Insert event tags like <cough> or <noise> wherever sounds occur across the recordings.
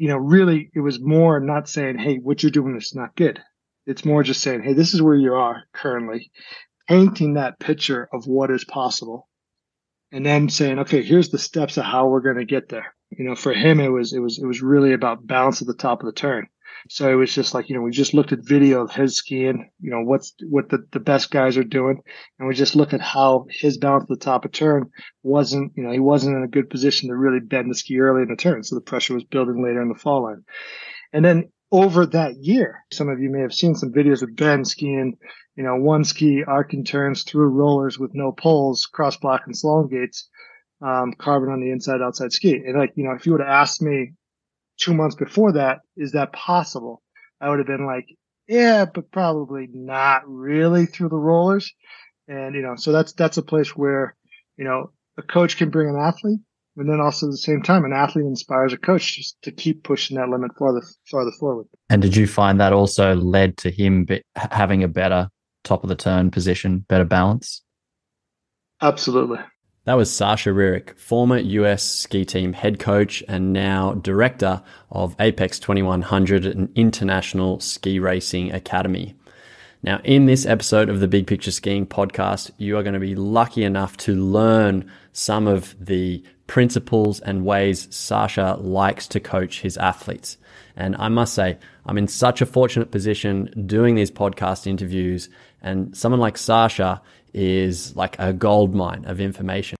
you know, really it was more not saying, Hey, what you're doing is not good. It's more just saying, Hey, this is where you are currently painting that picture of what is possible and then saying, okay, here's the steps of how we're going to get there. You know, for him, it was, it was, it was really about balance at the top of the turn. So it was just like, you know, we just looked at video of his skiing, you know, what's, what the, the best guys are doing. And we just looked at how his balance at the top of turn wasn't, you know, he wasn't in a good position to really bend the ski early in the turn. So the pressure was building later in the fall line. And then over that year, some of you may have seen some videos of Ben skiing, you know, one ski arcing turns through rollers with no poles, cross block and slalom gates, um, carbon on the inside outside ski. And like, you know, if you would have asked me two months before that, is that possible? I would have been like, yeah, but probably not really through the rollers. And, you know, so that's, that's a place where, you know, a coach can bring an athlete, and then also at the same time, an athlete inspires a coach just to keep pushing that limit farther, farther forward. And did you find that also led to him having a better top of the turn position, better balance? Absolutely. That was Sasha Rearick, former US ski team head coach and now director of Apex 2100, an international ski racing academy. Now, in this episode of the Big Picture Skiing podcast, you are going to be lucky enough to learn some of the principles and ways Sasha likes to coach his athletes. And I must say, I'm in such a fortunate position doing these podcast interviews, and someone like Sasha is like a gold mine of information.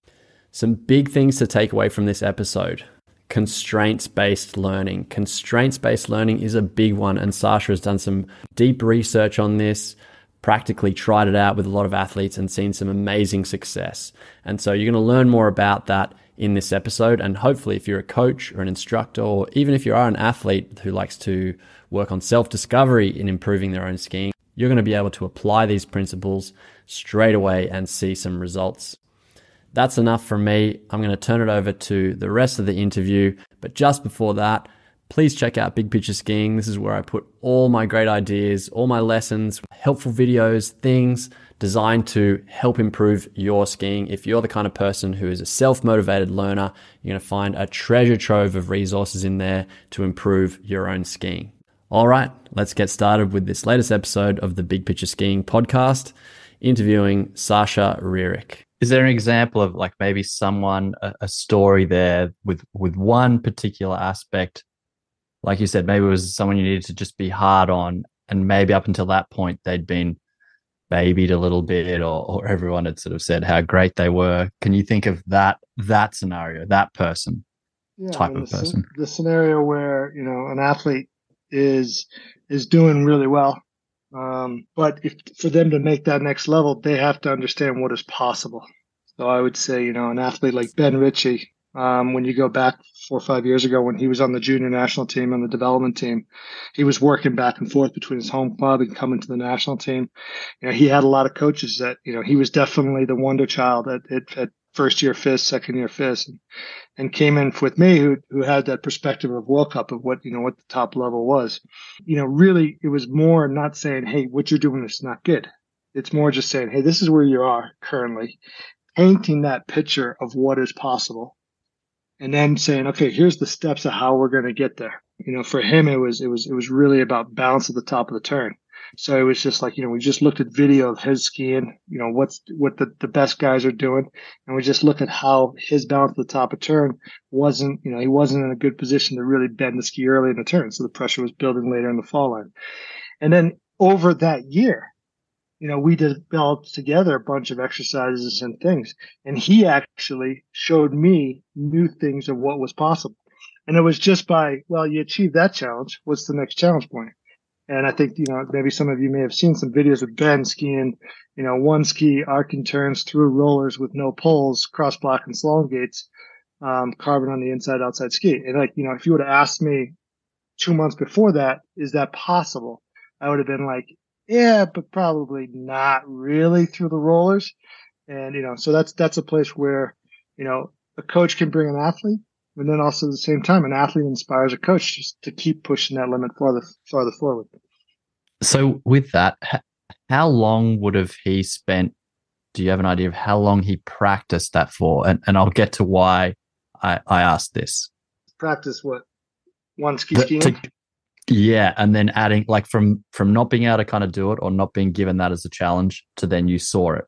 Some big things to take away from this episode constraints based learning. Constraints based learning is a big one, and Sasha has done some deep research on this, practically tried it out with a lot of athletes and seen some amazing success. And so you're going to learn more about that in this episode. And hopefully, if you're a coach or an instructor, or even if you are an athlete who likes to work on self discovery in improving their own skiing, you're going to be able to apply these principles straight away and see some results. That's enough from me. I'm going to turn it over to the rest of the interview. But just before that, please check out Big Picture Skiing. This is where I put all my great ideas, all my lessons, helpful videos, things designed to help improve your skiing. If you're the kind of person who is a self motivated learner, you're going to find a treasure trove of resources in there to improve your own skiing. All right, let's get started with this latest episode of the Big Picture Skiing podcast, interviewing Sasha Rearick is there an example of like maybe someone a, a, story there with with one particular aspect? Like you said maybe it was someone you needed to just be hard on and maybe up until that point they'd been babied a little bit or, or everyone had sort of said how great they were. Can you think of that that scenario that person yeah, type I mean, of the, person? the scenario where you know an athlete is is doing really well um, but if for them to make that next level, they have to understand what is possible. So I would say, you know, an athlete like Ben Ritchie, um, when you go back four or five years ago when he was on the junior national team and the development team, he was working back and forth between his home club and coming to the national team. You know, he had a lot of coaches that, you know, he was definitely the wonder child at, at, at first year FIS, second year FIS, and, and came in with me who, who had that perspective of World Cup of what, you know, what the top level was. You know, really it was more not saying, Hey, what you're doing is not good. It's more just saying, Hey, this is where you are currently painting that picture of what is possible and then saying, okay, here's the steps of how we're going to get there. You know, for him, it was, it was, it was really about balance at the top of the turn. So it was just like, you know, we just looked at video of his skiing, you know, what's what the, the best guys are doing. And we just looked at how his balance at the top of turn wasn't, you know, he wasn't in a good position to really bend the ski early in the turn. So the pressure was building later in the fall line. And then over that year, you know, we developed together a bunch of exercises and things. And he actually showed me new things of what was possible. And it was just by, well, you achieved that challenge. What's the next challenge point? And I think, you know, maybe some of you may have seen some videos of Ben skiing, you know, one ski arcing turns through rollers with no poles, cross block and slalom gates, um, carbon on the inside outside ski. And like, you know, if you would have asked me two months before that, is that possible? I would have been like, yeah, but probably not really through the rollers. And, you know, so that's, that's a place where, you know, a coach can bring an athlete and then also at the same time, an athlete inspires a coach just to keep pushing that limit farther farther forward. So with that, how long would have he spent? Do you have an idea of how long he practiced that for? And and I'll get to why I, I asked this. Practice what? one ski skiing. yeah, and then adding like from from not being able to kind of do it or not being given that as a challenge to then you saw it.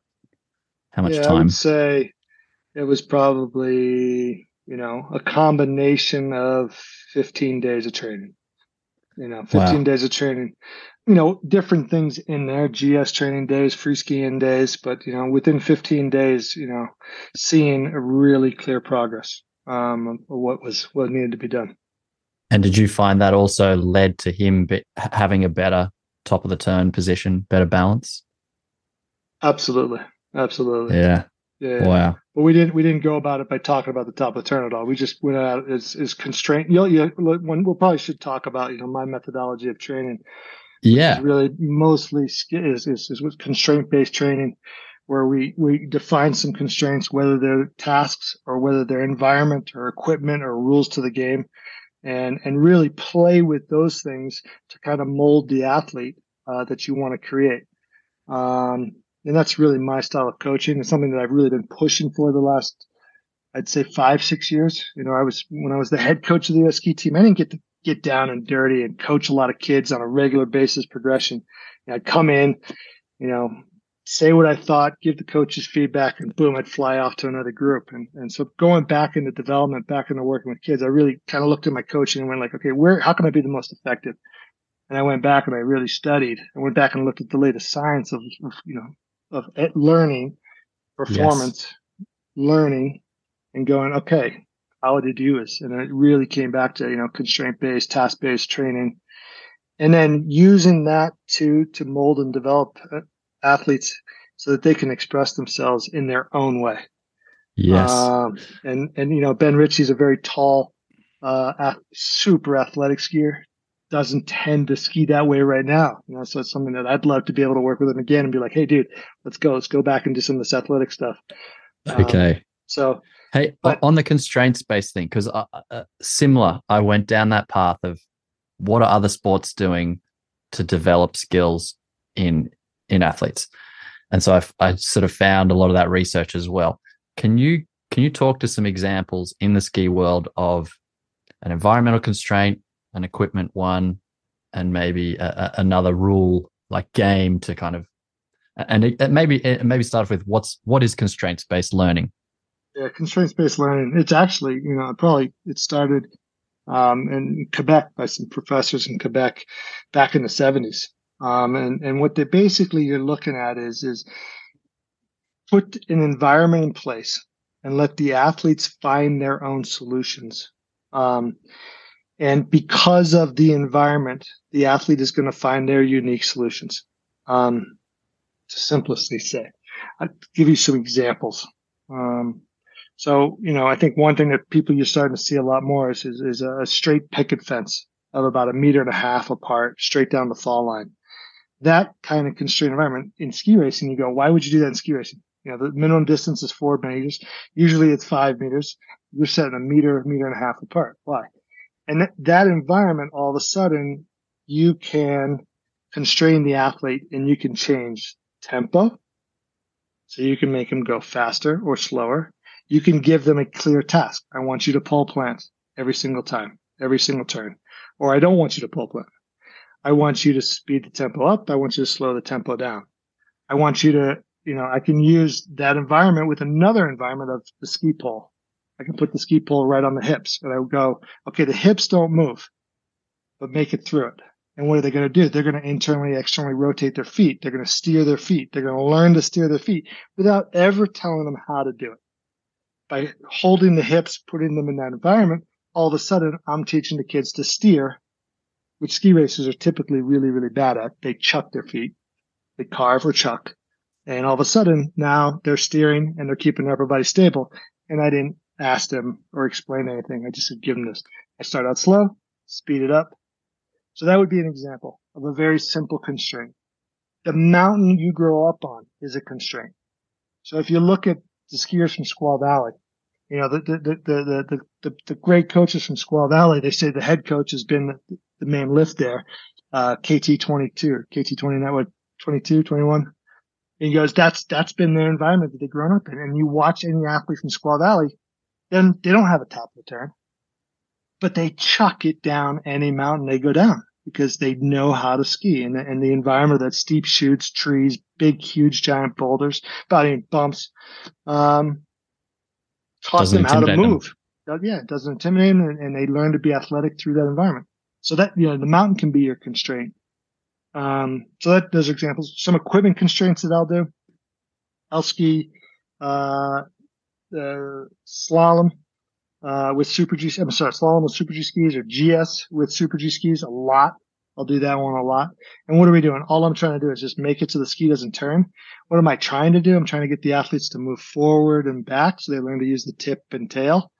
How much yeah, time? I would say it was probably you know a combination of 15 days of training. You know, 15 wow. days of training. You know, different things in there, GS training days, free skiing days, but you know, within 15 days, you know, seeing a really clear progress um, of what was what needed to be done. And did you find that also led to him having a better top of the turn position, better balance? Absolutely, absolutely. Yeah. Yeah. Wow. But we didn't we didn't go about it by talking about the top of the turn at all. We just went out as is constraint. You know, you when we'll probably should talk about you know my methodology of training. Yeah. really mostly is is, is with constraint based training, where we we define some constraints, whether they're tasks or whether they're environment or equipment or rules to the game, and and really play with those things to kind of mold the athlete uh, that you want to create. Um, and that's really my style of coaching. It's something that I've really been pushing for the last, I'd say five, six years. You know, I was, when I was the head coach of the US ski team, I didn't get to get down and dirty and coach a lot of kids on a regular basis progression. And I'd come in, you know, say what I thought, give the coaches feedback, and boom, I'd fly off to another group. And and so going back into development, back into working with kids, I really kind of looked at my coaching and went like, okay, where how can I be the most effective? And I went back and I really studied. I went back and looked at the latest science of, of you know of learning, performance, yes. learning, and going, okay, how did you use? And it really came back to, you know, constraint based, task based training. And then using that to, to mold and develop uh, athletes so that they can express themselves in their own way. Yes. Um, and, and, you know, Ben Ritchie's a very tall, uh, super athletic skier doesn't tend to ski that way right now. You know, so it's something that I'd love to be able to work with him again and be like, hey, dude, let's go, let's go back and do some of this athletic stuff. Okay. Um, so, hey, but, on the constraints based thing, because uh, uh, similar, I went down that path of what are other sports doing to develop skills in in athletes, and so I, I sort of found a lot of that research as well. Can you can you talk to some examples in the ski world of an environmental constraint an equipment one, and maybe a, a, another rule like game to kind of and it, it maybe it maybe start with what's what is constraints based learning? Yeah constraints based learning. It's actually you know probably it started um, in quebec by some professors in quebec back in the 70s um, and and what they basically you're looking at is is put an environment in place and let the athletes find their own solutions. Um, and because of the environment, the athlete is going to find their unique solutions. Um, to simplicity say, I'll give you some examples. Um, so, you know, I think one thing that people you're starting to see a lot more is, is, is a straight picket fence of about a meter and a half apart, straight down the fall line. That kind of constrained environment in ski racing, you go, why would you do that in ski racing? You know, the minimum distance is four meters. Usually it's five meters. You're setting a meter, meter and a half apart. Why? And that environment, all of a sudden, you can constrain the athlete and you can change tempo. So you can make them go faster or slower. You can give them a clear task. I want you to pole plant every single time, every single turn. Or I don't want you to pole plant. I want you to speed the tempo up. I want you to slow the tempo down. I want you to, you know, I can use that environment with another environment of the ski pole I can put the ski pole right on the hips and I would go, okay, the hips don't move, but make it through it. And what are they going to do? They're going to internally, externally rotate their feet. They're going to steer their feet. They're going to learn to steer their feet without ever telling them how to do it. By holding the hips, putting them in that environment, all of a sudden I'm teaching the kids to steer, which ski racers are typically really, really bad at. They chuck their feet. They carve or chuck. And all of a sudden now they're steering and they're keeping their upper body stable. And I didn't asked him or explained anything. I just said, give him this. I start out slow, speed it up. So that would be an example of a very simple constraint. The mountain you grow up on is a constraint. So if you look at the skiers from Squaw Valley, you know, the, the, the, the, the, the, great coaches from Squaw Valley, they say the head coach has been the, the main lift there, uh, KT 22 or KT 29, what, 22, 21? And he goes, that's, that's been their environment that they've grown up in. And you watch any athlete from Squaw Valley, then they don't have a top of the turn. but they chuck it down any mountain they go down because they know how to ski and, and the environment that steep chutes, trees, big, huge, giant boulders, body bumps, um, taught them how to them. move. Uh, Yeah, it doesn't intimidate them and, and they learn to be athletic through that environment. So that, you know, the mountain can be your constraint. Um, so that, those are examples. Some equipment constraints that I'll do. I'll ski, uh, uh, slalom, uh, with Super G. I'm sorry, slalom with Super G skis or GS with Super G skis a lot. I'll do that one a lot. And what are we doing? All I'm trying to do is just make it so the ski doesn't turn. What am I trying to do? I'm trying to get the athletes to move forward and back so they learn to use the tip and tail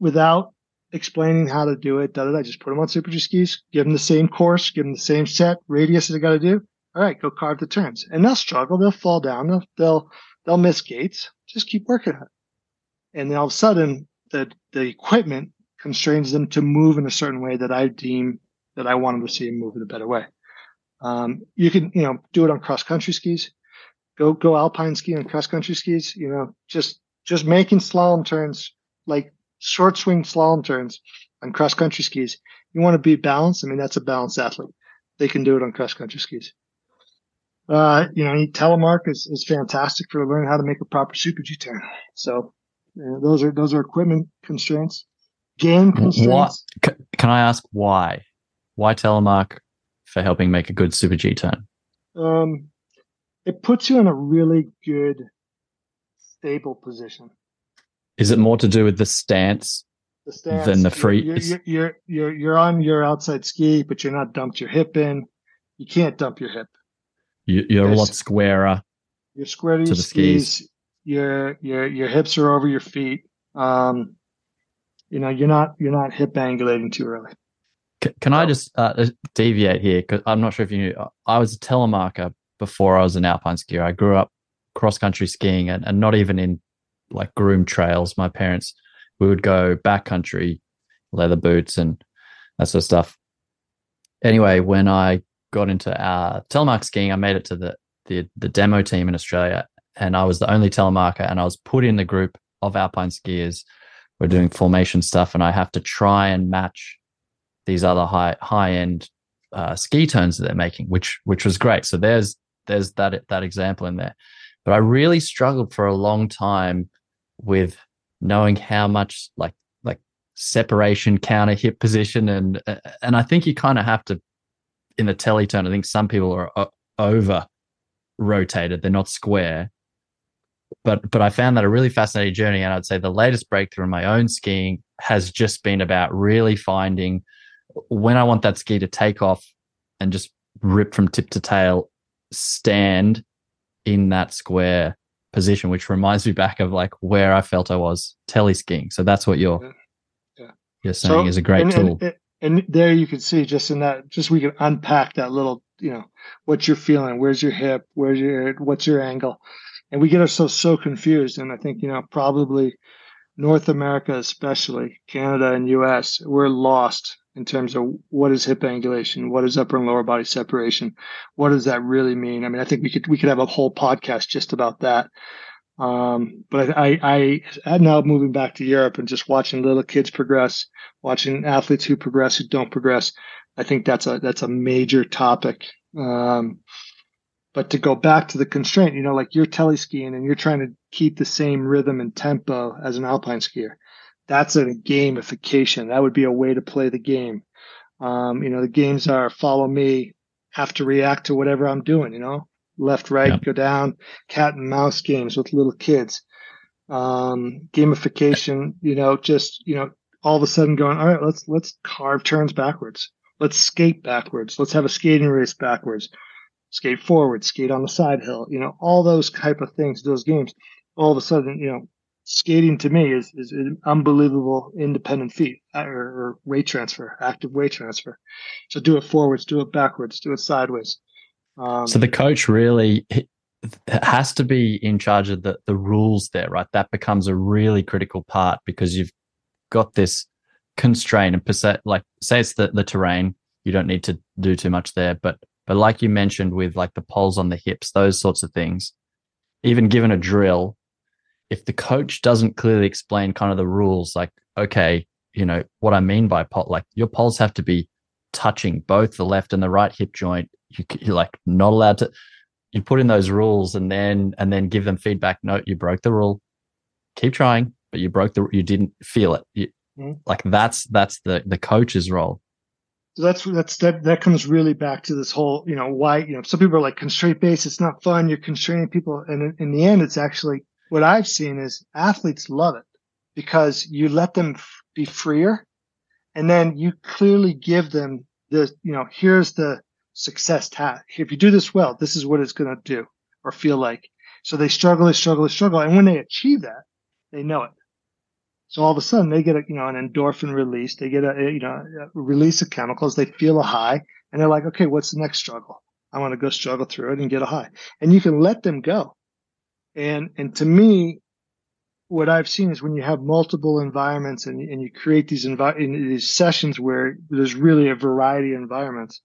without explaining how to do it. Da, da, da. Just put them on Super G skis, give them the same course, give them the same set radius they got to do. All right, go carve the turns. And they'll struggle. They'll fall down. They'll, they'll, they'll miss gates. Just keep working at it. And then all of a sudden, the the equipment constrains them to move in a certain way that I deem that I want them to see them move in a better way. Um, you can you know do it on cross country skis, go go alpine skiing on cross country skis. You know just just making slalom turns like short swing slalom turns on cross country skis. You want to be balanced. I mean that's a balanced athlete. They can do it on cross country skis. Uh, you know, telemark is, is fantastic for learning how to make a proper super G turn. So uh, those are those are equipment constraints. Game constraints. What, c- can I ask why? Why telemark for helping make a good Super G turn? Um, it puts you in a really good, stable position. Is it more to do with the stance? The stance, Than the free- You're, you're, you're you're you're on your outside ski, but you're not dumped your hip in. You can't dump your hip. You, you're a lot squarer. You're square to, the skis. skis. Your your your hips are over your feet. Um, you know you're not you're not hip angulating too early. C- can I just uh, deviate here? Because I'm not sure if you knew. I was a telemarker before I was an alpine skier. I grew up cross country skiing and, and not even in like groomed trails. My parents, we would go backcountry, leather boots and that sort of stuff. Anyway, when I got into uh, telemark skiing, I made it to the, the the demo team in Australia, and I was the only telemarker, and I was put in the group of alpine skiers. We're doing formation stuff, and I have to try and match these other high high end uh, ski turns that they're making, which which was great. So there's there's that that example in there. But I really struggled for a long time with knowing how much like like separation, counter hip position, and and I think you kind of have to in the telly turn. I think some people are o- over rotated; they're not square. But but I found that a really fascinating journey, and I'd say the latest breakthrough in my own skiing has just been about really finding when I want that ski to take off and just rip from tip to tail, stand in that square position, which reminds me back of like where I felt I was tele skiing. So that's what you're Yeah. Yeah. you're saying is a great and, tool. And, and there you can see just in that, just we can unpack that little, you know, what you're feeling. Where's your hip? Where's your, what's your angle? And we get ourselves so confused. And I think, you know, probably North America, especially Canada and US, we're lost in terms of what is hip angulation, what is upper and lower body separation, what does that really mean? I mean, I think we could we could have a whole podcast just about that. Um, but I, I, I now moving back to Europe and just watching little kids progress, watching athletes who progress, who don't progress. I think that's a that's a major topic. Um, but to go back to the constraint, you know, like you're teleskiing and you're trying to keep the same rhythm and tempo as an alpine skier. That's a gamification. That would be a way to play the game. Um, you know, the games are follow me, have to react to whatever I'm doing, you know, left, right, Yeah. go down, cat and mouse games with little kids. Um, gamification, you know, just, you know, all of a sudden going, all right, let's, let's carve turns backwards. Let's skate backwards. Let's have a skating race backwards. Skate forward, skate on the side hill, you know, all those type of things, those games. All of a sudden, you know, skating to me is, is an unbelievable independent feat uh, or, or weight transfer, active weight transfer. So do it forwards, do it backwards, do it sideways. Um, So the coach really has to be in charge of the, the rules there, right? That becomes a really critical part because you've got this constraint and perse- like say it's the, the terrain, you don't need to do too much there. But but like you mentioned with like the poles on the hips, those sorts of things, even given a drill, if the coach doesn't clearly explain kind of the rules, like, okay, you know, what I mean by pole, like your poles have to be touching both the left and the right hip joint. You, you're like not allowed to, you put in those rules and then, and then give them feedback. No, you broke the rule. Keep trying, but you broke the, you didn't feel it. You, mm-hmm. Like that's, that's the, the coach's role. So that's that's that that comes really back to this whole you know why you know some people are like constraint based it's not fun you're constraining people and in, in the end it's actually what I've seen is athletes love it because you let them f- be freer and then you clearly give them the, you know, here's the success task. If you do this well, this is what it's going to do or feel like. So they struggle, they struggle, they struggle. And when they achieve that, they know it. So all of a sudden they get a, you know, an endorphin release. They get a, you know, a release of chemicals. They feel a high and they're like, okay, what's the next struggle? I want to go struggle through it and get a high. And you can let them go. And, and to me, what I've seen is when you have multiple environments and, and you create these, envi- these sessions where there's really a variety of environments.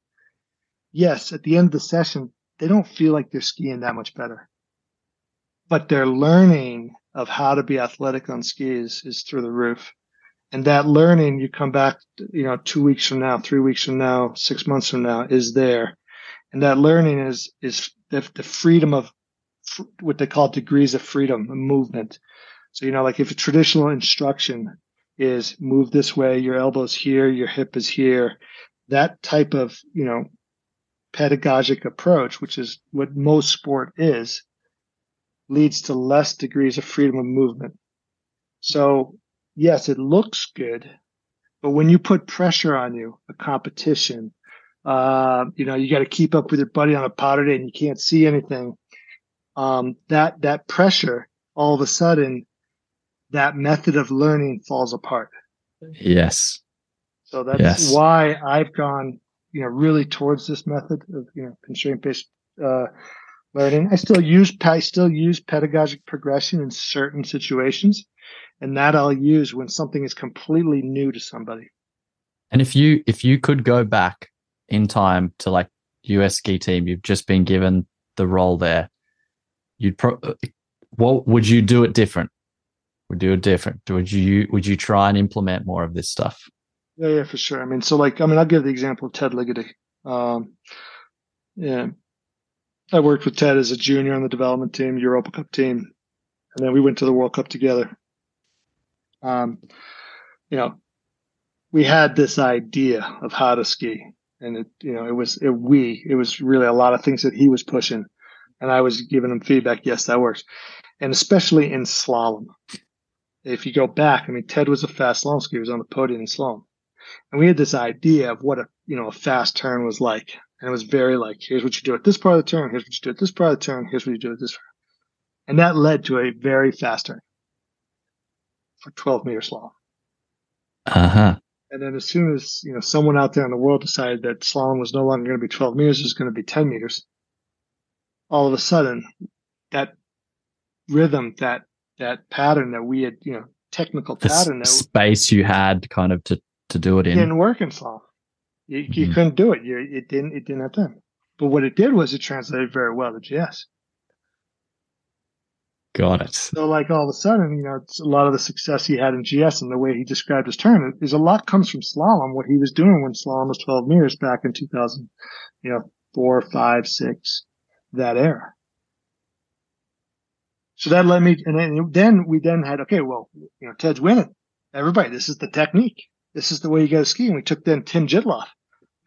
Yes, at the end of the session, they don't feel like they're skiing that much better, but their learning of how to be athletic on skis is through the roof. And that learning, you come back, you know, two weeks from now, three weeks from now, six months from now is there. And that learning is, is the, the freedom of what they call degrees of freedom, movement. So, you know, like if a traditional instruction is move this way, your elbow's here, your hip is here, that type of, you know, pedagogic approach, which is what most sport is, leads to less degrees of freedom of movement. So, yes, it looks good, but when you put pressure on you, a competition, uh, you know, you got to keep up with your buddy on a powder day and you can't see anything um, that that pressure all of a sudden that method of learning falls apart yes so that's yes. why i've gone you know really towards this method of you know constraint based uh, learning. I still use i still use pedagogic progression in certain situations and that i'll use when something is completely new to somebody. And if you if you could go back in time to like us ski team you've just been given the role there you'd pro what would you do it different? Would do it different? Would you would you try and implement more of this stuff yeah yeah for sure i mean so like i mean i'll give the example of ted ligety um yeah i worked with ted as a junior on the development team europa cup team and then we went to the world cup together um you know we had this idea of how to ski and it you know it was it, we it was really a lot of things that he was pushing and I was giving him feedback. Yes, that works. And especially in slalom. If you go back, I mean, Ted was a fast slalom skier. He was on the podium in slalom. And we had this idea of what a, you know, a fast turn was like. And it was very like, here's what you do at this part of the turn. Here's what you do at this part of the turn. Here's what you do at this. Part. And that led to a very fast turn for 12 meter slalom. Uh huh. And then as soon as, you know, someone out there in the world decided that slalom was no longer going to be 12 meters, it was going to be 10 meters all of a sudden that rhythm, that that pattern that we had, you know, technical the pattern that space you had kind of to to do it in didn't work in slalom. You, you mm-hmm. couldn't do it. You, it didn't. It didn't have time. But what it did was it translated very well to GS. Got it. So, like all of a sudden, you know, a lot of the success he had in GS and the way he described his turn is a lot comes from slalom. What he was doing when slalom was 12 meters back in 2000, you know, four, five, six, that era. So that led me, and then we then had, okay, well, you know, Ted's winning. Everybody, this is the technique. This is the way you got to ski. And we took then Tim Jitloff,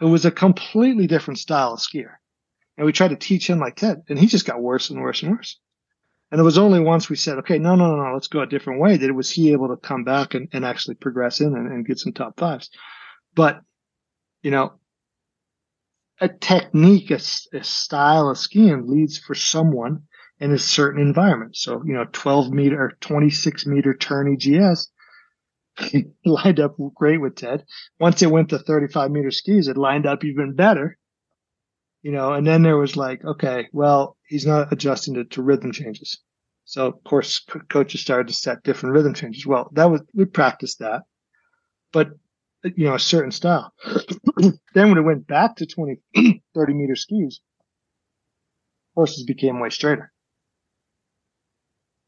who was a completely different style of skier. And we tried to teach him like Ted, and he just got worse and worse and worse. And it was only once we said, okay, no, no, no, no, let's go a different way that was he able to come back and, and actually progress in and, and get some top fives. But, you know, a technique, a, a style of skiing leads for someone in a certain environment. So, you know, 12 meter or 26 meter turn EGS <laughs> lined up great with Ted. Once it went to 35 meter skis, it lined up even better. You know, and then there was like, okay, well, he's not adjusting to, to rhythm changes. So of course, coaches started to set different rhythm changes. Well, that was, we practiced that, but you know, a certain style. <clears throat> then when it went back to 20, <clears throat> 30 meter skis, horses became way straighter.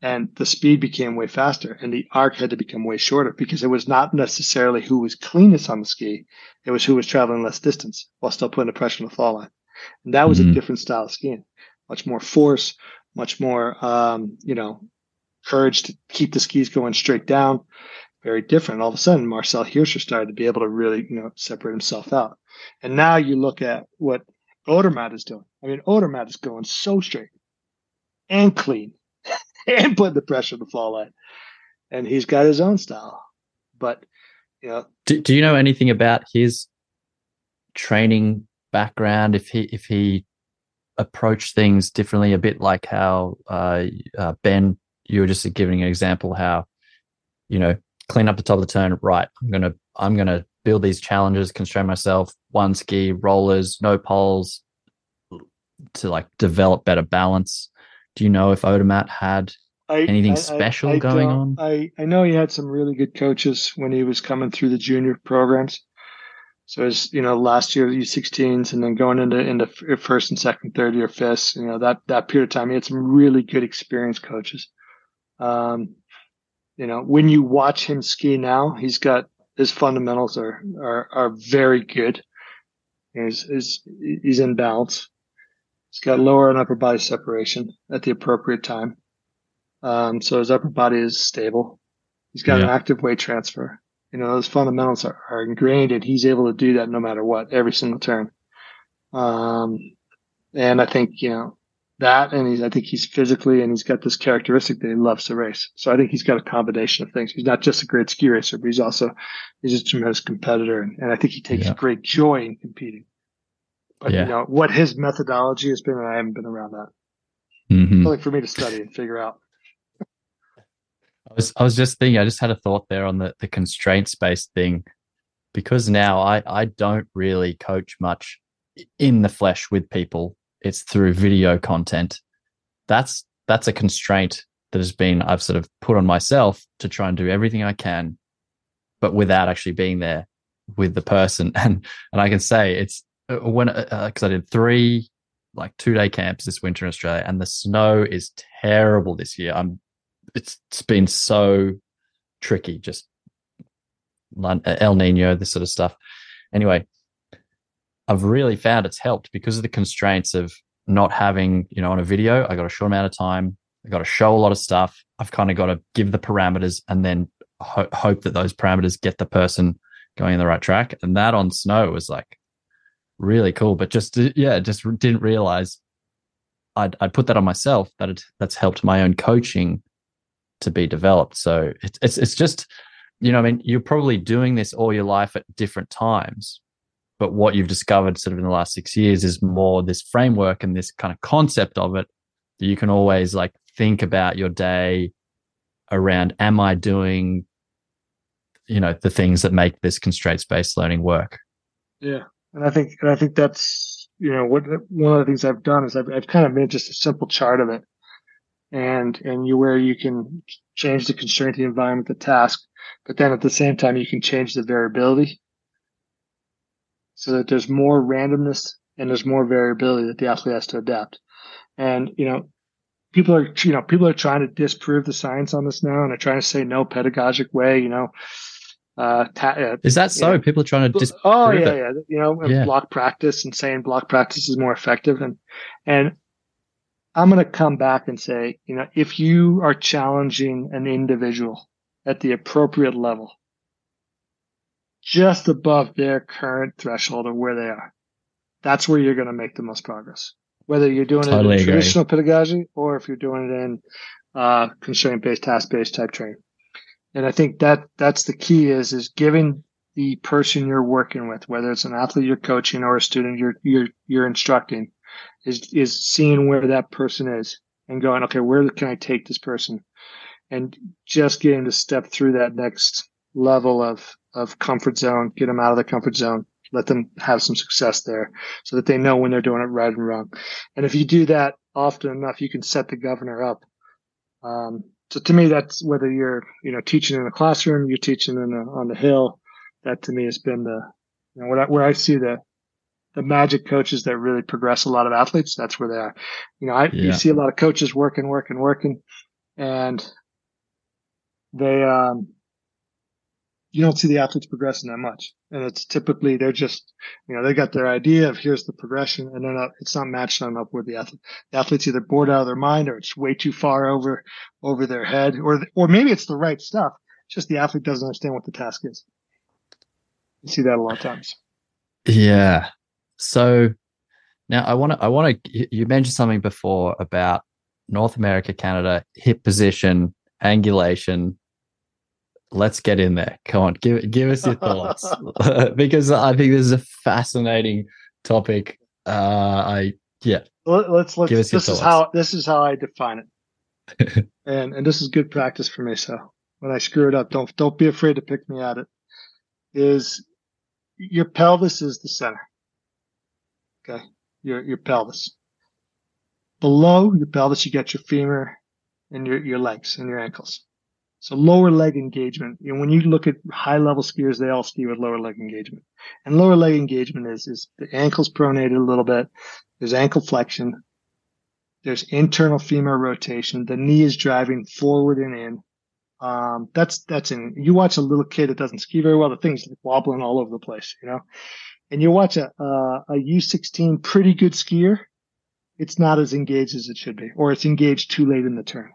And the speed became way faster and the arc had to become way shorter because it was not necessarily who was cleanest on the ski it was who was traveling less distance while still putting the pressure on the fall line. And that was mm-hmm. a different style of skiing. Much more force much more um, you know courage to keep the skis going straight down. Very different. All of a sudden marcel hirscher started to be able to really you know separate himself out. And now you look at what Odermatt is doing. I mean Odermatt is going so straight and clean <laughs> and put the pressure on the fall line. And he's got his own style. But you know do, do you know anything about his training background? If he if he approached things differently, a bit like how uh, uh, Ben, you were just giving an example how, you know, clean up the top of the turn, right. I'm gonna I'm gonna build these challenges, constrain myself, one ski, rollers, no poles, to like develop better balance. Do you know if Odermatt had I, anything I, special I, going on? I, I know he had some really good coaches when he was coming through the junior programs. So as you know, last year the U16s, and then going into into first and second, third year FIS, you know that that period of time, he had some really good experienced coaches. Um, you know, when you watch him ski now, he's got his fundamentals are are are very good. He's he's, he's in balance. He's got lower and upper body separation at the appropriate time. Um, so his upper body is stable. He's got yeah. an active weight transfer. You know, those fundamentals are, are, ingrained and he's able to do that no matter what, every single turn. Um, and I think, you know, that and he's, I think he's physically and he's got this characteristic that he loves to race. So I think he's got a combination of things. He's not just a great ski racer, but he's also, he's a tremendous competitor. And, and I think he takes yeah. great joy in competing. But yeah. you know what his methodology has been, and I haven't been around that. Mm-hmm. Something for me to study and figure out. <laughs> I was I was just thinking. I just had a thought there on the the constraints based thing, because now I I don't really coach much in the flesh with people. It's through video content. That's that's a constraint that has been I've sort of put on myself to try and do everything I can, but without actually being there with the person. <laughs> And and I can say it's when because uh, uh I did three like two day camps this winter in Australia, and the snow is terrible this year. I'm it's, it's been so tricky, just El Nino, this sort of stuff. Anyway, I've really found it's helped because of the constraints of not having, you know, on a video, I got a short amount of time. I got to show a lot of stuff. I've kind of got to give the parameters and then ho- hope that those parameters get the person going in the right track. And that on snow was like really cool. But just uh, yeah, just didn't realize I'd I'd put that on myself. That it, that's helped my own coaching to be developed. So it's it's it's just you know I mean you're probably doing this all your life at different times. But what you've discovered sort of in the last six years is more this framework and this kind of concept of it that you can always like think about your day around am I doing you know the things that make this constraints based learning work yeah and I think and I think that's you know what one of the things I've done is I've, I've kind of made just a simple chart of it, and and you where you can change the constraint, the environment, the task, but then at the same time you can change the variability, so that there's more randomness and there's more variability that the athlete has to adapt, and you know. People are, you know, people are trying to disprove the science on this now, and they're trying to say no pedagogic way. You know, uh, ta- uh, is that so? People are trying to just oh yeah, it. yeah, you know, yeah. block practice and saying block practice is more effective, and and I'm going to come back and say, you know, if you are challenging an individual at the appropriate level, just above their current threshold of where they are, that's where you're going to make the most progress. Whether you're doing totally it in traditional pedagogy or if you're doing it in uh, constraint based, task based type training. And I think that that's the key is is giving the person you're working with, whether it's an athlete you're coaching or a student you're you're you're instructing, is is seeing where that person is and going, okay, where can I take this person? And just getting to step through that next level of of comfort zone, get them out of the comfort zone, let them have some success there so that they know when they're doing it right and wrong. And if you do that often enough, you can set the governor up um, so to me, that's whether you're, you know, teaching in a classroom, you're teaching in a, on the hill. That to me has been the, you know, where I, where I see the, the magic coaches that really progress a lot of athletes. That's where they are. You know, I, yeah. you see a lot of coaches working, working, working, and they um, you don't see the athletes progressing that much. And it's typically they're just, you know, they got their idea of here's the progression and they're not, it's not matching on up with the athlete. The athlete's either bored out of their mind or it's way too far over, over their head or, or maybe it's the right stuff. It's just the athlete doesn't understand what the task is. You see that a lot of times. Yeah. So now I want to, I want to, you mentioned something before about North America, Canada, hip position, angulation, let's get in there. Come on, give give us your thoughts <laughs> <laughs> because I think this is a fascinating topic. Uh, I yeah. Let's let's. this thoughts. is how this is how I define it, <laughs> and and this is good practice for me. So when I screw it up, don't don't be afraid to pick me at it. Is your pelvis is the center. Okay, your your pelvis. Below your pelvis, you get your femur and your your legs and your ankles. So lower leg engagement. You know, when you look at high level skiers, they all ski with lower leg engagement. And lower leg engagement is, is the ankle's pronated a little bit. There's ankle flexion. There's internal femur rotation. The knee is driving forward and in. Um, that's, that's in, you watch a little kid that doesn't ski very well, the thing's wobbling all over the place, you know? And you watch a, a, a U16 pretty good skier. It's not as engaged as it should be, or it's engaged too late in the turn.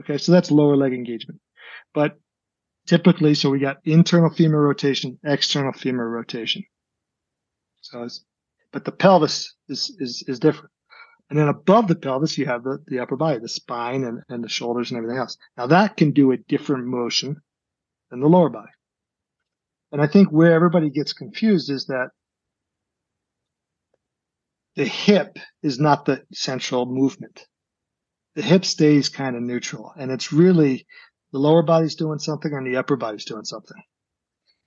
Okay. So that's lower leg engagement. But typically, so we got internal femur rotation, external femur rotation. So but the pelvis is, is, is different. And then above the pelvis, you have the, the upper body, the spine and, and the shoulders and everything else. Now that can do a different motion than the lower body. And I think where everybody gets confused is that the hip is not the central movement. The hip stays kind of neutral and it's really the lower body's doing something and the upper body's doing something.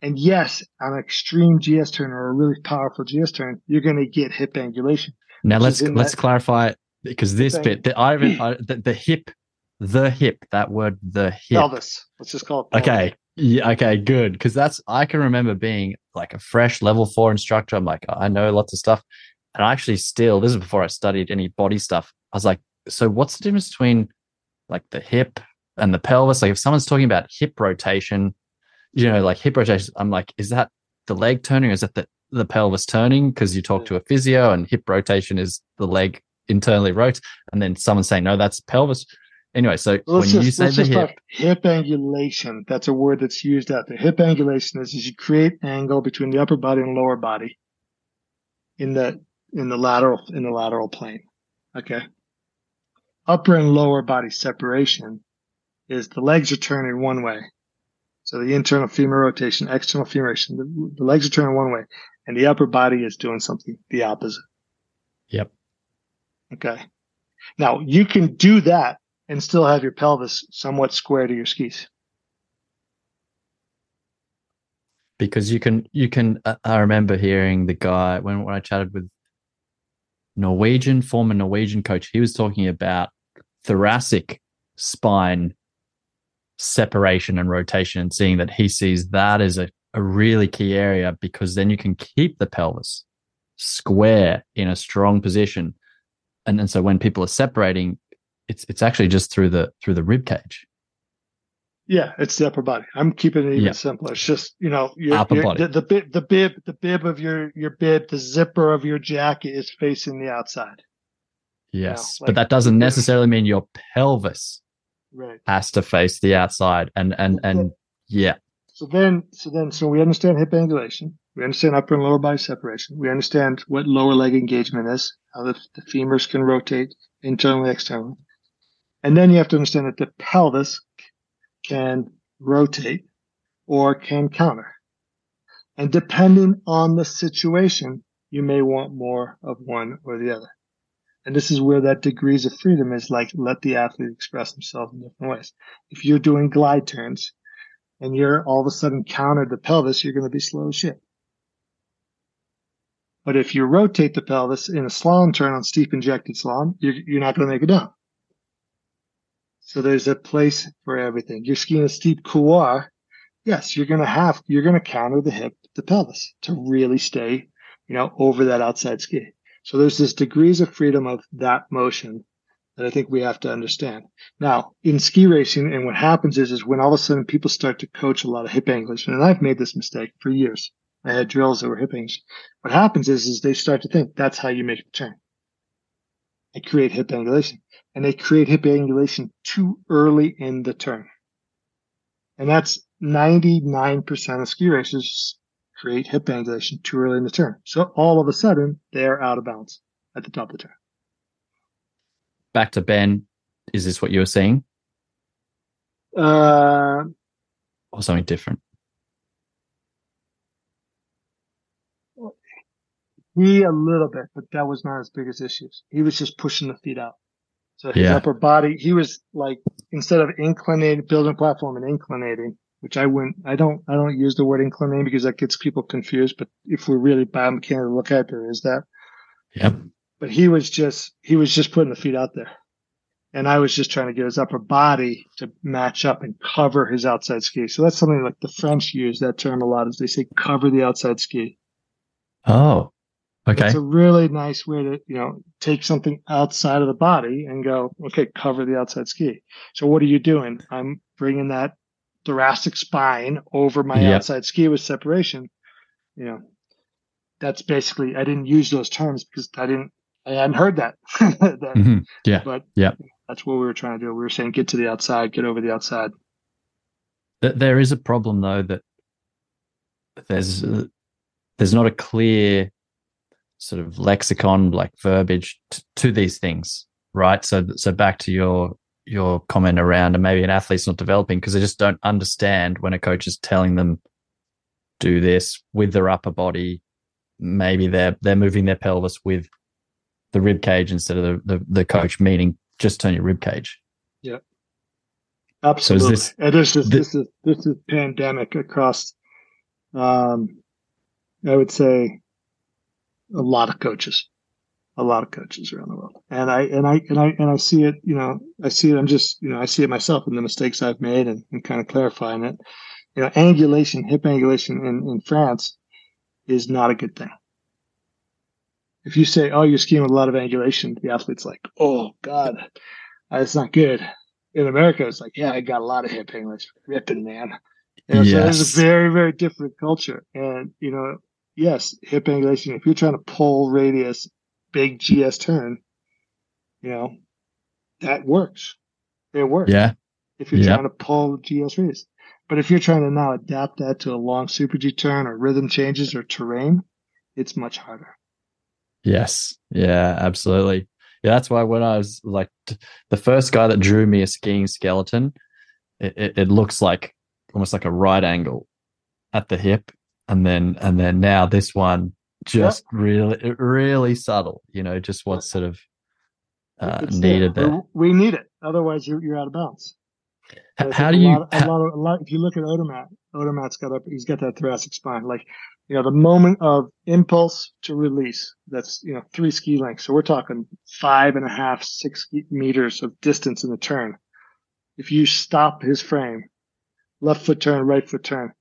And yes, on an extreme GS turn or a really powerful GS turn, you're going to get hip angulation. Now let's let's that, clarify because this bit, the, I, I, uh, the, the hip, the hip, that word, the hip. Pelvis. Let's just call it. Pelvis. Okay. Yeah. Okay. Good. Because that's I can remember being like a fresh level four instructor. I'm like, I know lots of stuff, and I actually still. This is before I studied any body stuff. I was like, so what's the difference between like the hip and the pelvis. Like if someone's talking about hip rotation, you know, like hip rotation, I'm like, is that the leg turning or is that the, the pelvis turning? Because you talk to a physio and hip rotation is the leg internally rotates. And then someone's saying, no, that's pelvis. Anyway, so let's when just, you say the hip, hip angulation, that's a word that's used out there. Hip angulation is, is you create angle between the upper body and lower body in the in the lateral in the lateral plane. Okay. Upper and lower body separation is the legs are turning one way. So the internal femur rotation, external femur rotation, the, the legs are turning one way and the upper body is doing something the opposite. Yep. Okay. Now you can do that and still have your pelvis somewhat square to your skis. Because you can, you can, uh, I remember hearing the guy when, when I chatted with Norwegian, former Norwegian coach, he was talking about thoracic spine separation and rotation and seeing that he sees that as a, a really key area because then you can keep the pelvis square in a strong position. And, and so when people are separating, it's it's actually just through the through the rib cage. Yeah, it's the upper body. I'm keeping it even yeah. simpler. It's just you know your, upper your, body. The, the bib the bib the bib of your your bib the zipper of your jacket is facing the outside. Yes, you know, like, but that doesn't necessarily mean your pelvis right. has to face the outside and and and yeah. So then so then so we understand hip angulation we understand upper and lower body separation. We understand what lower leg engagement is how the, the femurs can rotate internally externally. And then you have to understand that the pelvis can rotate or can counter. And depending on the situation you may want more of one or the other and this is where that degrees of freedom is like, let the athlete express themselves in different ways. If you're doing glide turns and you're all of a sudden countered the pelvis, you're going to be slow as shit. But if you rotate the pelvis in a slalom turn on steep injected slalom, you're, you're not going to make it down. So there's a place for everything. You're skiing a steep couloir. Yes, you're going to have, you're going to counter the hip, the pelvis to really stay, you know, over that outside ski. So there's this degrees of freedom of that motion that I think we have to understand. Now, in ski racing, and what happens is, is when all of a sudden people start to coach a lot of hip angulation, and I've made this mistake for years. I had drills that were hip angulation. What happens is, is they start to think that's how you make a turn. They create hip angulation, and they create hip angulation too early in the turn. And that's 99% of ski racers create hip angulation too early in the turn. So all of a sudden, they're out of bounds at the top of the turn. Back to Ben, is this what you were saying? Uh, or something different? He a little bit, but that was not his biggest issues. He was just pushing the feet out. So his Yeah. upper body, he was like instead of inclinating, building a platform and inclinating, which I wouldn't, I don't, I don't use the word inclinating because that gets people confused. But if we're really biomechanical look at it, there is that. Yep. But he was just, he was just putting the feet out there. And I was just trying to get his upper body to match up and cover his outside ski. So that's something like the French use that term a lot is they say cover the outside ski. Oh, okay. It's a really nice way to, you know, take something outside of the body and go, okay, cover the outside ski. So what are you doing? I'm bringing that thoracic spine over my Yep. outside ski with separation. You know, that's basically, I didn't use those terms because I didn't, I hadn't heard that. <laughs> That- Mhm. Yeah. But Yeah. that's what we were trying to do. We were saying, get to the outside, get over the outside. Th- There is a problem though that there's uh, there's not a clear sort of lexicon like verbiage t- to these things, right? So so back to your your comment around and maybe an athlete's not developing because they just don't understand when a coach is telling them do this with their upper body. Maybe they're they're moving their pelvis with the rib cage instead of the, the, the coach meaning just turn your rib cage. Yeah. Absolutely. this- and this is thi- this is this is pandemic across um I would say a lot of coaches. A lot of coaches around the world. And I and I and I and I see it, you know, I see it I'm just, you know, I see it myself in the mistakes I've made and, and kind of clarifying it. You know, angulation, hip angulation in, in France is not a good thing. If you say, Oh, you're skiing with a lot of angulation, the athlete's like, Oh God, that's not good in America, it's like, yeah, I got a lot of hip angulation, ripping, man. So Yes. it's a very, very different culture. And, you know, yes, hip angulation, if you're trying to pull radius, big GS turn, you know, that works. It works. Yeah. If you're Yep. trying to pull GS radius. But if you're trying to now adapt that to a long super G turn or rhythm changes or terrain, it's much harder. Yes. Yeah, absolutely. Yeah, that's why when I was like t- the first guy that drew me a skiing skeleton, it, it, it looks like almost like a right angle at the hip. And then and then now this one just really really subtle, you know, just what's sort of uh, needed there. We need it. Otherwise, you're, you're out of bounds. How do you lot, a lot of, a lot, if you look at Odermatt, Odermatt's got up, he's got that thoracic spine. Like, you know, the moment of impulse to release, that's, you know, three ski lengths. So we're talking five and a half, six meters of distance in the turn. If you stop his frame, left foot turn, right foot turn,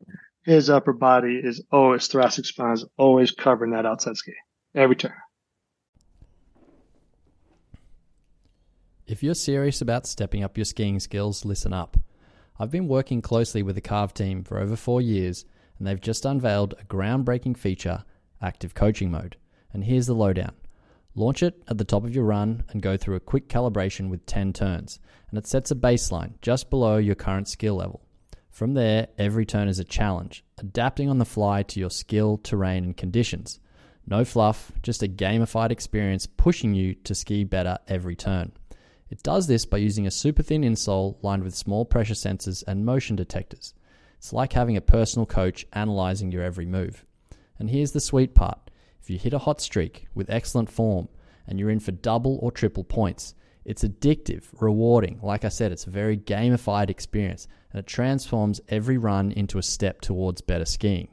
his upper body is always, thoracic spine is always covering that outside ski every turn. If you're serious about stepping up your skiing skills, listen up. I've been working closely with the Carve team for over four years, and they've just unveiled a groundbreaking feature, Active Coaching Mode. And here's the lowdown launch it at the top of your run and go through a quick calibration with 10 turns, and it sets a baseline just below your current skill level. From there, every turn is a challenge, adapting on the fly to your skill, terrain, and conditions. No fluff, just a gamified experience pushing you to ski better every turn. It does this by using a super thin insole lined with small pressure sensors and motion detectors. It's like having a personal coach analyzing your every move. And here's the sweet part if you hit a hot streak with excellent form and you're in for double or triple points, it's addictive, rewarding. Like I said, it's a very gamified experience and it transforms every run into a step towards better skiing.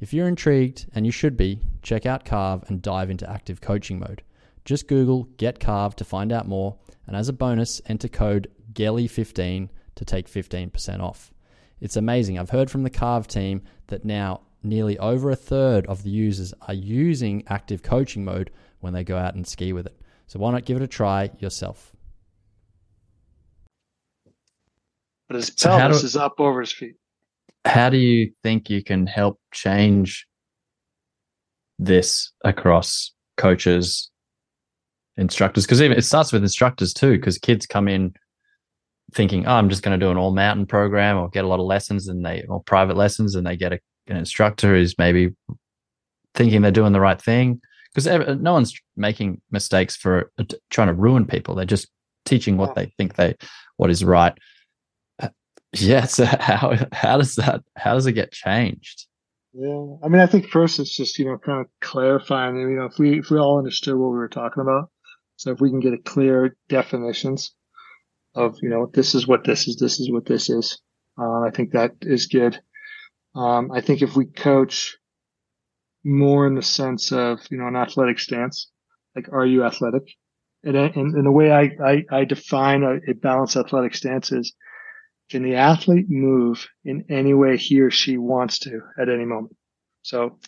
If you're intrigued, and you should be, check out Carve and dive into active coaching mode. Just Google Get Carve to find out more, and as a bonus, enter code GELLIE15 to take 15% off. It's amazing. I've heard from the Carve team that now nearly over a third of the users are using active coaching mode when they go out and ski with it. So why not give it a try yourself? But his so pelvis do, is up over his feet. How do you think you can help change this across coaches, instructors? Because even it starts with instructors too, because kids come in thinking, oh, I'm just going to do an all mountain program or get a lot of lessons and they, or private lessons, and they get a, an instructor who's maybe thinking they're doing the right thing because no one's making mistakes for uh, trying to ruin people. They're just teaching what Yeah. they think they, what is right. Uh, Yeah. <laughs> So how, how does that, how does it get changed? Yeah, I mean, I think first it's just you know kind of clarifying. You know, if we if we all understood what we were talking about, so if we can get a clear definitions of you know this is what this is, this is what this is, uh, I think that is good. Um, I think if we coach more in the sense of you know an athletic stance, like are you athletic? And in, in the way I I, I define a, a balanced athletic stance is can the athlete move in any way he or she wants to at any moment? So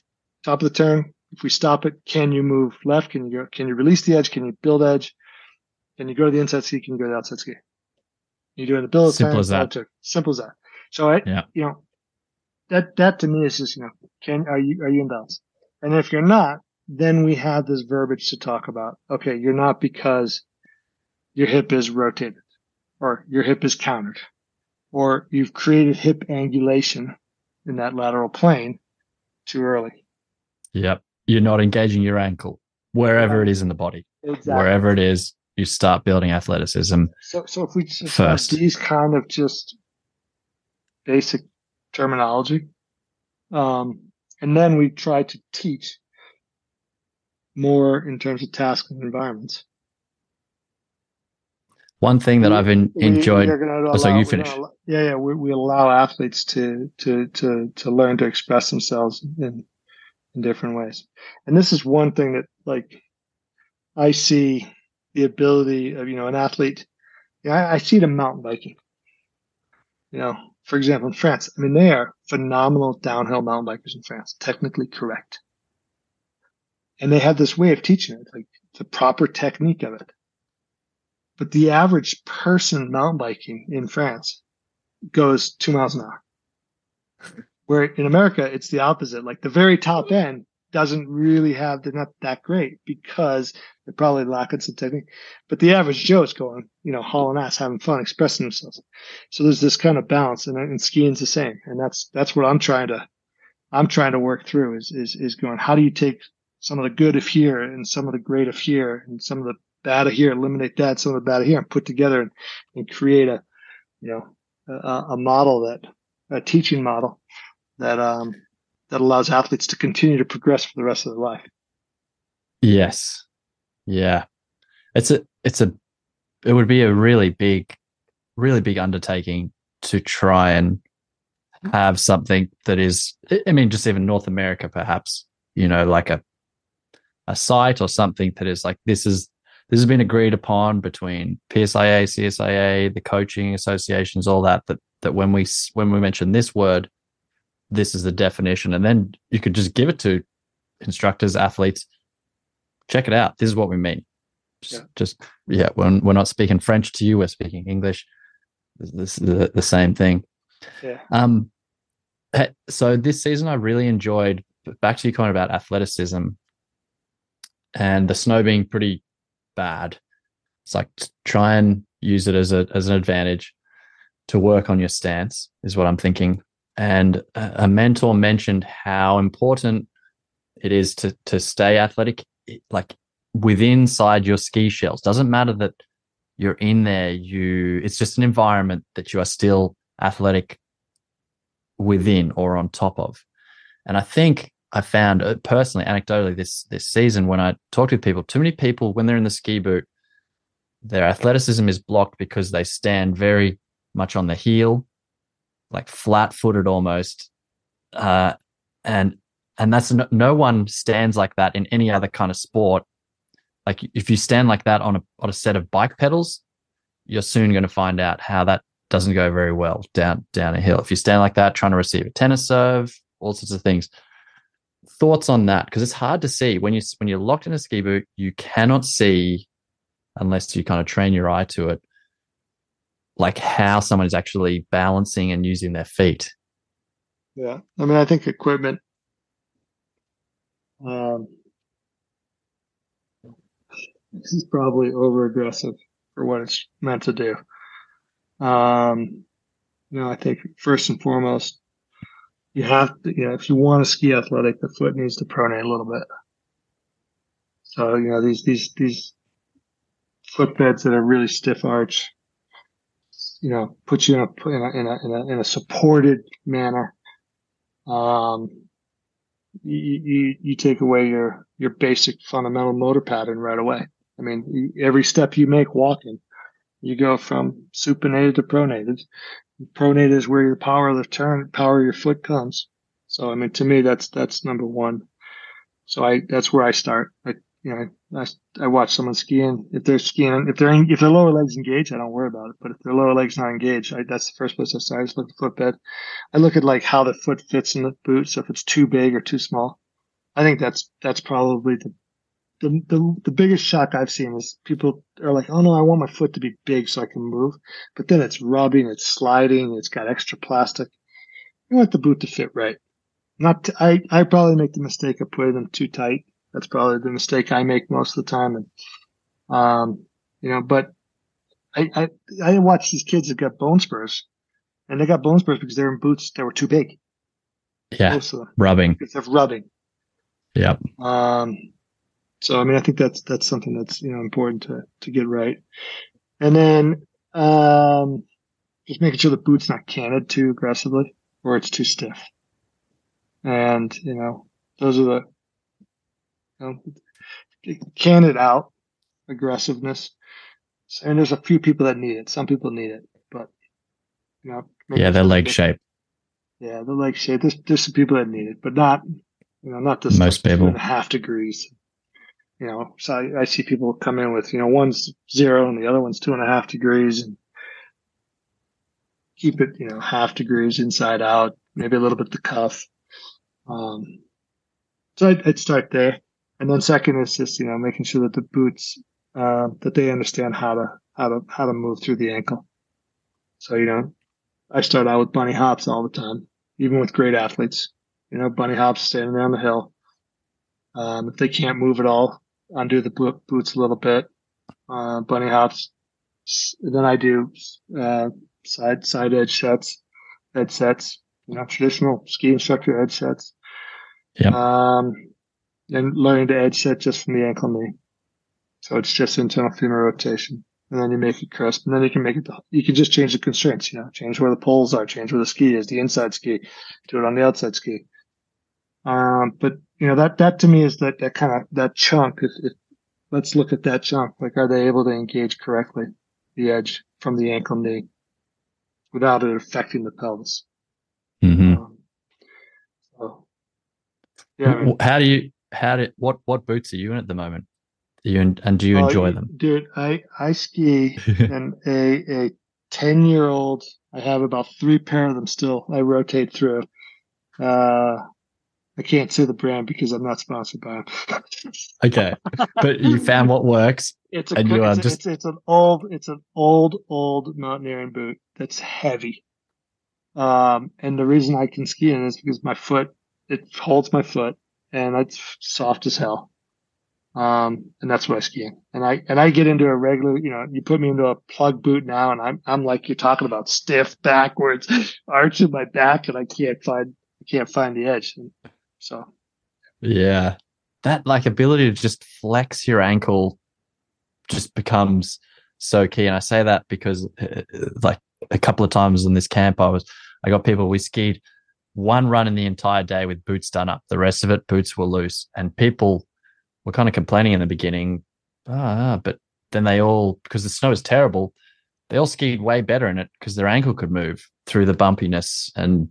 top of the turn, if we stop it, can you move left? Can you go, can you release the edge? Can you build edge? Can you go to the inside ski? Can you go to the outside ski? You're doing the build Simple turn, as that. Simple as that. So I, Yeah. you know, that, that to me is just, you know, can, are you, are you in balance? And if you're not, then we have this verbiage to talk about. Okay. You're not because your hip is rotated or your hip is countered or you've created hip angulation in that lateral plane too early. Yep. You're not engaging your ankle wherever it is in the body, exactly. wherever it is, you start building athleticism. So, so if we just First. these kind of just basic terminology, um, and then we try to teach more in terms of tasks and environments. One thing that We- I've we- enjoyed. are gonna Oh, so you finish. allow- yeah, yeah. We, we allow athletes to to to to learn to express themselves in in different ways, and this is one thing that like I see the ability of you know an athlete. Yeah, I, I see it in mountain biking. You know, for example, in France, I mean they are phenomenal downhill mountain bikers in France, technically correct, and they have this way of teaching it, like the proper technique of it. But the average person mountain biking in France goes two miles an hour. <laughs> Where in America, it's the opposite. Like the very top end doesn't really have, they're not that great because they're probably lacking some technique. But the average Joe's going, you know, hauling ass, having fun, expressing themselves. So there's this kind of balance and, and skiing's the same. And that's, that's what I'm trying to, I'm trying to work through is, is, is going, how do you take some of the good of here and some of the great of here and some of the bad of here, eliminate that, some of the bad of here, and put together and, and create a, you know, a, a model that, a teaching model that, um, that allows athletes to continue to progress for the rest of their life. Yes. Yeah. It's a, it's a, it would be a really big, really big undertaking to try and have something that is, I- mean, just even North America, perhaps, you know, like a, a site or something that is like, this is, this has been agreed upon between PSIA, CSIA, the coaching associations, all that, that, that when we, when we mention this word, this is the definition. And then you could just give it to instructors, athletes, check it out. This is what we mean. Just, Yeah. just yeah. When we're not speaking French to you, we're speaking English. This this is the, the same thing. Yeah. Um. So this season, I really enjoyed. Back to your comment about athleticism, and the snow being pretty bad. It's like try and use it as a as an advantage to work on your stance is what I'm thinking. And a, mentor mentioned how important it is to to stay athletic, like within inside your ski shells. Doesn't matter that you're in there. You it's just an environment that you are still athletic within or on top of. And I think I found uh, personally, anecdotally, this this season when I talked with people, too many people when they're in the ski boot, their athleticism is blocked because they stand very much on the heel, like flat footed almost, uh, and and that's no, no one stands like that in any other kind of sport. Like if you stand like that on a on a set of bike pedals, you're soon going to find out how that doesn't go very well down down a hill. If you stand like that, trying to receive a tennis serve, all sorts of things. Thoughts on that? Because it's hard to see when you when you're locked in a ski boot, you cannot see unless you kind of train your eye to it. Like how someone is actually balancing and using their feet. Yeah. I mean, I think equipment, um, this is probably over aggressive for what it's meant to do. Um, you know, I think first and foremost, you have to, you know, if you want to ski athletic, the foot needs to pronate a little bit. So, you know, these, these, these footbeds that are really stiff arch, you know, put you in a, in a, in a, in a, in a supported manner. Um, you, you, you take away your, your basic fundamental motor pattern right away. I mean, every step you make walking, you go from supinated to pronated. Pronated is where your power of the turn, power of your foot comes. So, I mean, to me, that's, that's number one. So I, that's where I start. I, you know, I, I watch someone skiing. If they're skiing, if they're, in, if their lower legs engaged, I don't worry about it. But if their lower legs not engaged, I, that's the first place I start. I just look at the footbed. I look at like how the foot fits in the boot. So if it's too big or too small, I think that's, that's probably the the, the, the biggest shock I've seen is people are like, oh no, I want my foot to be big so I can move. But then it's rubbing, it's sliding, it's got extra plastic. You want the boot to fit right. Not, to, I, I probably make the mistake of putting them too tight. That's probably the mistake I make most of the time. And, um, you know, but I, I, I watch these kids that got bone spurs and they got bone spurs because they're in boots that were too big. Yeah. Rubbing. Because of rubbing. Yep. Um, so I mean, I think that's that's something that's you know important to to get right. And then um, just making sure the boot's not canted too aggressively or it's too stiff. And you know, those are the know, can it out aggressiveness. And there's a few people that need it. Some people need it, but you know, yeah, their leg shape. Yeah, the leg shape. There's there's some people that need it, but not you know not this most people and a half degrees you know, so I, I, see people come in with, you know, one's zero and the other one's two and a half degrees and keep it, you know, half degrees inside out, maybe a little bit the cuff. Um, so I'd, I'd, start there. And then second is just, you know, making sure that the boots, uh, that they understand how to, how to, how to move through the ankle. So, you know, I start out with bunny hops all the time, even with great athletes, you know, bunny hops standing there on the hill. Um, if they can't move at all, undo the boots a little bit, uh, bunny hops. Then I do uh, side side edge sets, edge sets, you know, traditional ski instructor edge sets. Yeah. Um, and learning to edge set just from the ankle knee. So it's just internal femur rotation. And then you make it crisp. And then you can make it, you can just change the constraints, you know, change where the poles are, change where the ski is, the inside ski, do it on the outside ski. Um, but you know that that to me is that that kind of that chunk. If, if, let's look at that chunk. Like, are they able to engage correctly the edge from the ankle knee without it affecting the pelvis? Mm-hmm. Um, so, yeah. I mean, how do you? How do what what boots are you in at the moment? Do you and do you enjoy them, dude? I I ski <laughs> and a a ten year old. I have about three pair of them still. I rotate through. Uh, I can't say the brand because I'm not sponsored by them. <laughs> okay, but you found what works. It's a, and you it's, just... it's, it's, an old it's an old old mountaineering boot that's heavy. Um, and the reason I can ski in is because my foot it holds my foot and it's soft as hell. Um, and that's what I ski. And I and I get into a regular, you know, you put me into a plug boot now, and I'm I'm like you're talking about stiff backwards, <laughs> arching my back, and I can't find I can't find the edge. And so, yeah, that like ability to just flex your ankle just becomes so key. And I say that because, uh, like, a couple of times in this camp, I was, I got people, we skied one run in the entire day with boots done up. The rest of it, boots were loose. And people were kind of complaining in the beginning, ah, but then they all, because the snow is terrible, they all skied way better in it because their ankle could move through the bumpiness and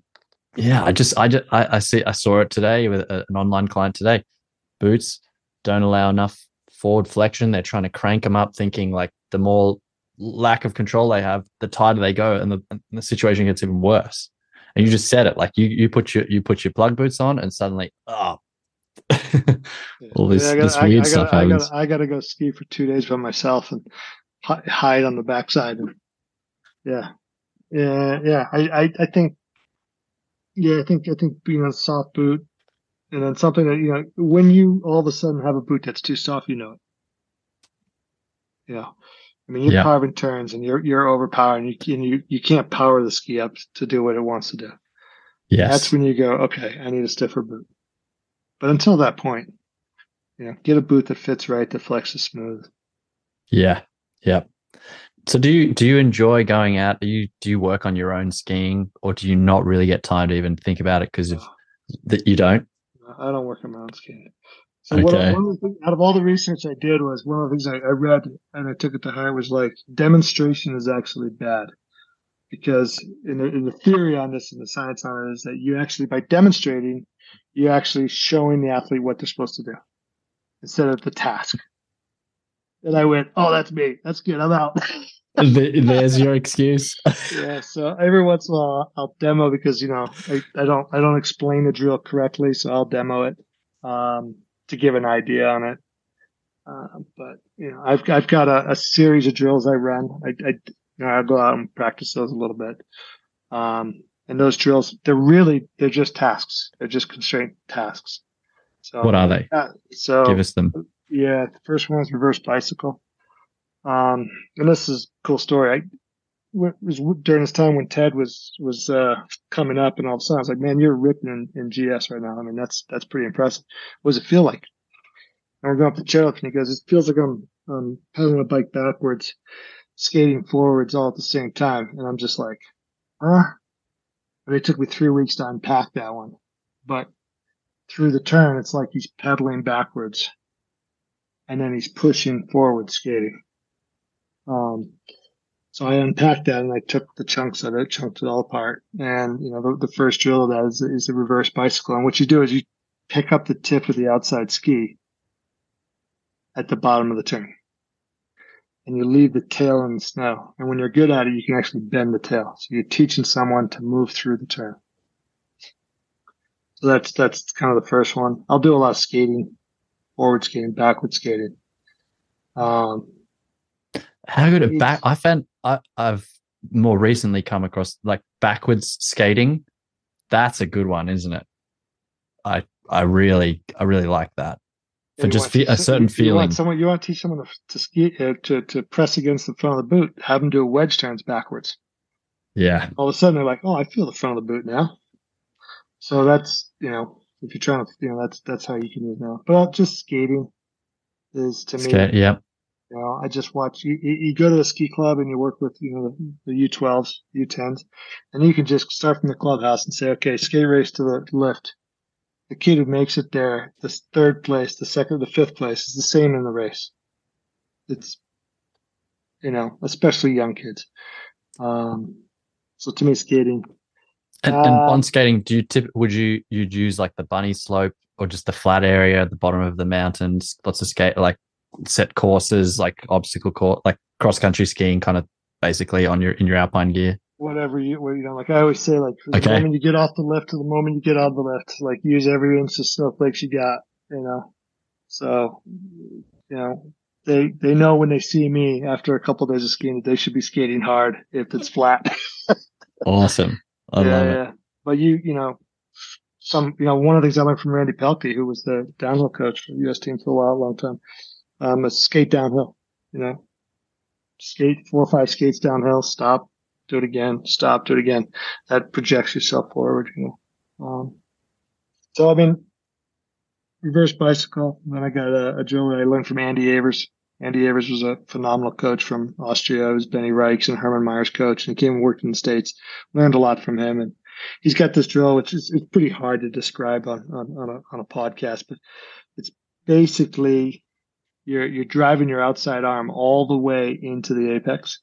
yeah, I just, I just, I, I see, I saw it today with a, an online client today. Boots don't allow enough forward flexion. They're trying to crank them up, thinking like the more lack of control they have, the tighter they go, and the, and the situation gets even worse. And you just said it, like you, you put your, you put your plug boots on, and suddenly, oh, <laughs> all this, yeah, gotta, this weird I, I stuff gotta, happens. I gotta, I gotta go ski for two days by myself and hide on the backside and Yeah, yeah, yeah. I, I, I think, yeah, I think, I think being a soft boot, and then something that you know, when you all of a sudden have a boot that's too soft, you know it. Yeah, I mean, you're Yeah. carving turns, and you're you're overpowering. You and you you can't power the ski up to do what it wants to do. Yes. That's when you go, okay, I need a stiffer boot. But until that point, you know, get a boot that fits right, that flexes smooth. Yeah. Yep. So do you do you enjoy going out? Do you do you work on your own skiing, or do you not really get time to even think about it because of that you don't? I don't work on my own skiing. So one, Okay. of, one of the things, out of all the research I did was one of the things I, I read and I took it to heart was like demonstration is actually bad because in the, in the theory on this and the science on it is that you actually by demonstrating you're actually showing the athlete what they're supposed to do instead of the task. And I went, oh, that's me. That's good. I'm out. There's your excuse. <laughs> yeah. So every once in a while, I'll demo because you know I, I don't I don't explain the drill correctly, so I'll demo it um, to give an idea on it. Uh, but you know, I've I've got a, a series of drills I run. I, I you know I'll go out and practice those a little bit. Um, and those drills, they're really they're just tasks. They're just constraint tasks. So What are they? uh, so Give us them. yeah, the first one is reverse bicycle. Um, and this is a cool story. Was during this time when Ted was was uh, coming up, and all of a sudden I was like, "Man, you're ripping in, in GS right now. I mean, that's that's pretty impressive." What does it feel like? And we're going up the chairlift, and he goes, "It feels like I'm um, pedaling a bike backwards, skating forwards all at the same time." And I'm just like, "Huh?" But it took me three weeks to unpack that one. But through the turn, it's like he's pedaling backwards and then he's pushing forward skating. Um, so I unpacked that and I took the chunks of it, chunked it all apart. And, you know, the, the first drill of that is, is the reverse bicycle. And what you do is you pick up the tip of the outside ski at the bottom of the turn and you leave the tail in the snow. And when you're good at it, you can actually bend the tail. So you're teaching someone to move through the turn. So that's, that's kind of the first one. I'll do a lot of skating, forward skating, backward skating. Um, How good at back? I found I, I've more recently come across like backwards skating. That's a good one, isn't it? I I really I really like that for you just fe- a certain you, You feeling. want someone, you want to teach someone to, to ski, uh, to, to press against the front of the boot, have them do a wedge turns backwards. Yeah, All of a sudden they're like, oh, I feel the front of the boot now. So that's, you know, if you're trying to, you know, that's, that's how you can use now. But just skating is to me, yeah, you know, I just watch, you, you go to the ski club and you work with, you know, the, the U12s, U10s, and you can just start from the clubhouse and say, okay, skate race to the lift. The kid who makes it there, the third place, the second, the fifth place is the same in the race. It's, you know, especially young kids. Um, so to me, skating, and, and Uh, on skating, do you tip? Would you you'd use like the bunny slope or just the flat area at the bottom of the mountains? Lots of skate like set courses, like obstacle course, like cross country skiing, kind of basically on your in your alpine gear. whatever you, what, you know, like I always say, like from the Okay. moment you get off the lift to the moment you get on the lift, like use every inch of snowflakes you got, you know. So, you know, they they know when they see me after a couple days of skiing that they should be skating hard if it's flat. <laughs> Awesome, I love it. But you, you know, some, you know, one of the things I learned from Randy Pelkey, who was the downhill coach for the U.S. team for a while, long time, um, skate downhill. You know, skate four or five skates downhill, stop, do it again, stop, do it again. That projects yourself forward. You know. Um, so I mean, reverse bicycle. Then I got a, a drill that I learned from Andy Evers. Andy Evers was a phenomenal coach from Austria. He was Benny Raich's and Hermann Maier's coach, and he came and worked in the States. Learned a lot from him, and he's got this drill, which is it's pretty hard to describe on on, on, a, on a podcast, but it's basically you're you're driving your outside arm all the way into the apex,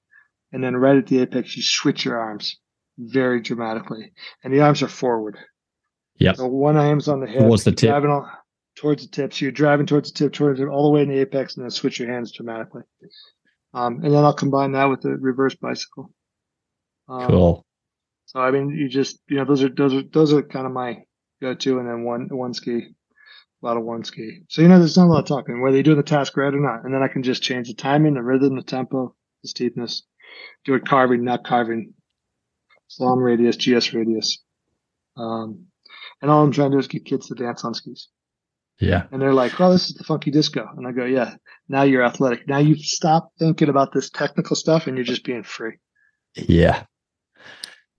and then right at the apex you switch your arms very dramatically, and the arms are forward. Yeah. So one arm's on the hip, Towards the tip. driving all, towards the tip. So you're driving towards the tip, towards it, all the way in the apex, and then switch your hands dramatically. Um, and then I'll combine that with the reverse bicycle. Um, Cool. so I mean, you just you know those are those are those are kind of my go-to, and then one one ski, a lot of one ski. So you know, there's not a lot of talking whether you do the task right or not, and then I can just change the timing, the rhythm, the tempo, the steepness. doing carving, not carving, slalom radius, GS radius. Um, and all I'm trying to do is get kids to dance on skis. Yeah. And they're like, oh, this is the funky disco. And I go, yeah, now you're athletic. Now you've stopped thinking about this technical stuff and you're just being free. Yeah.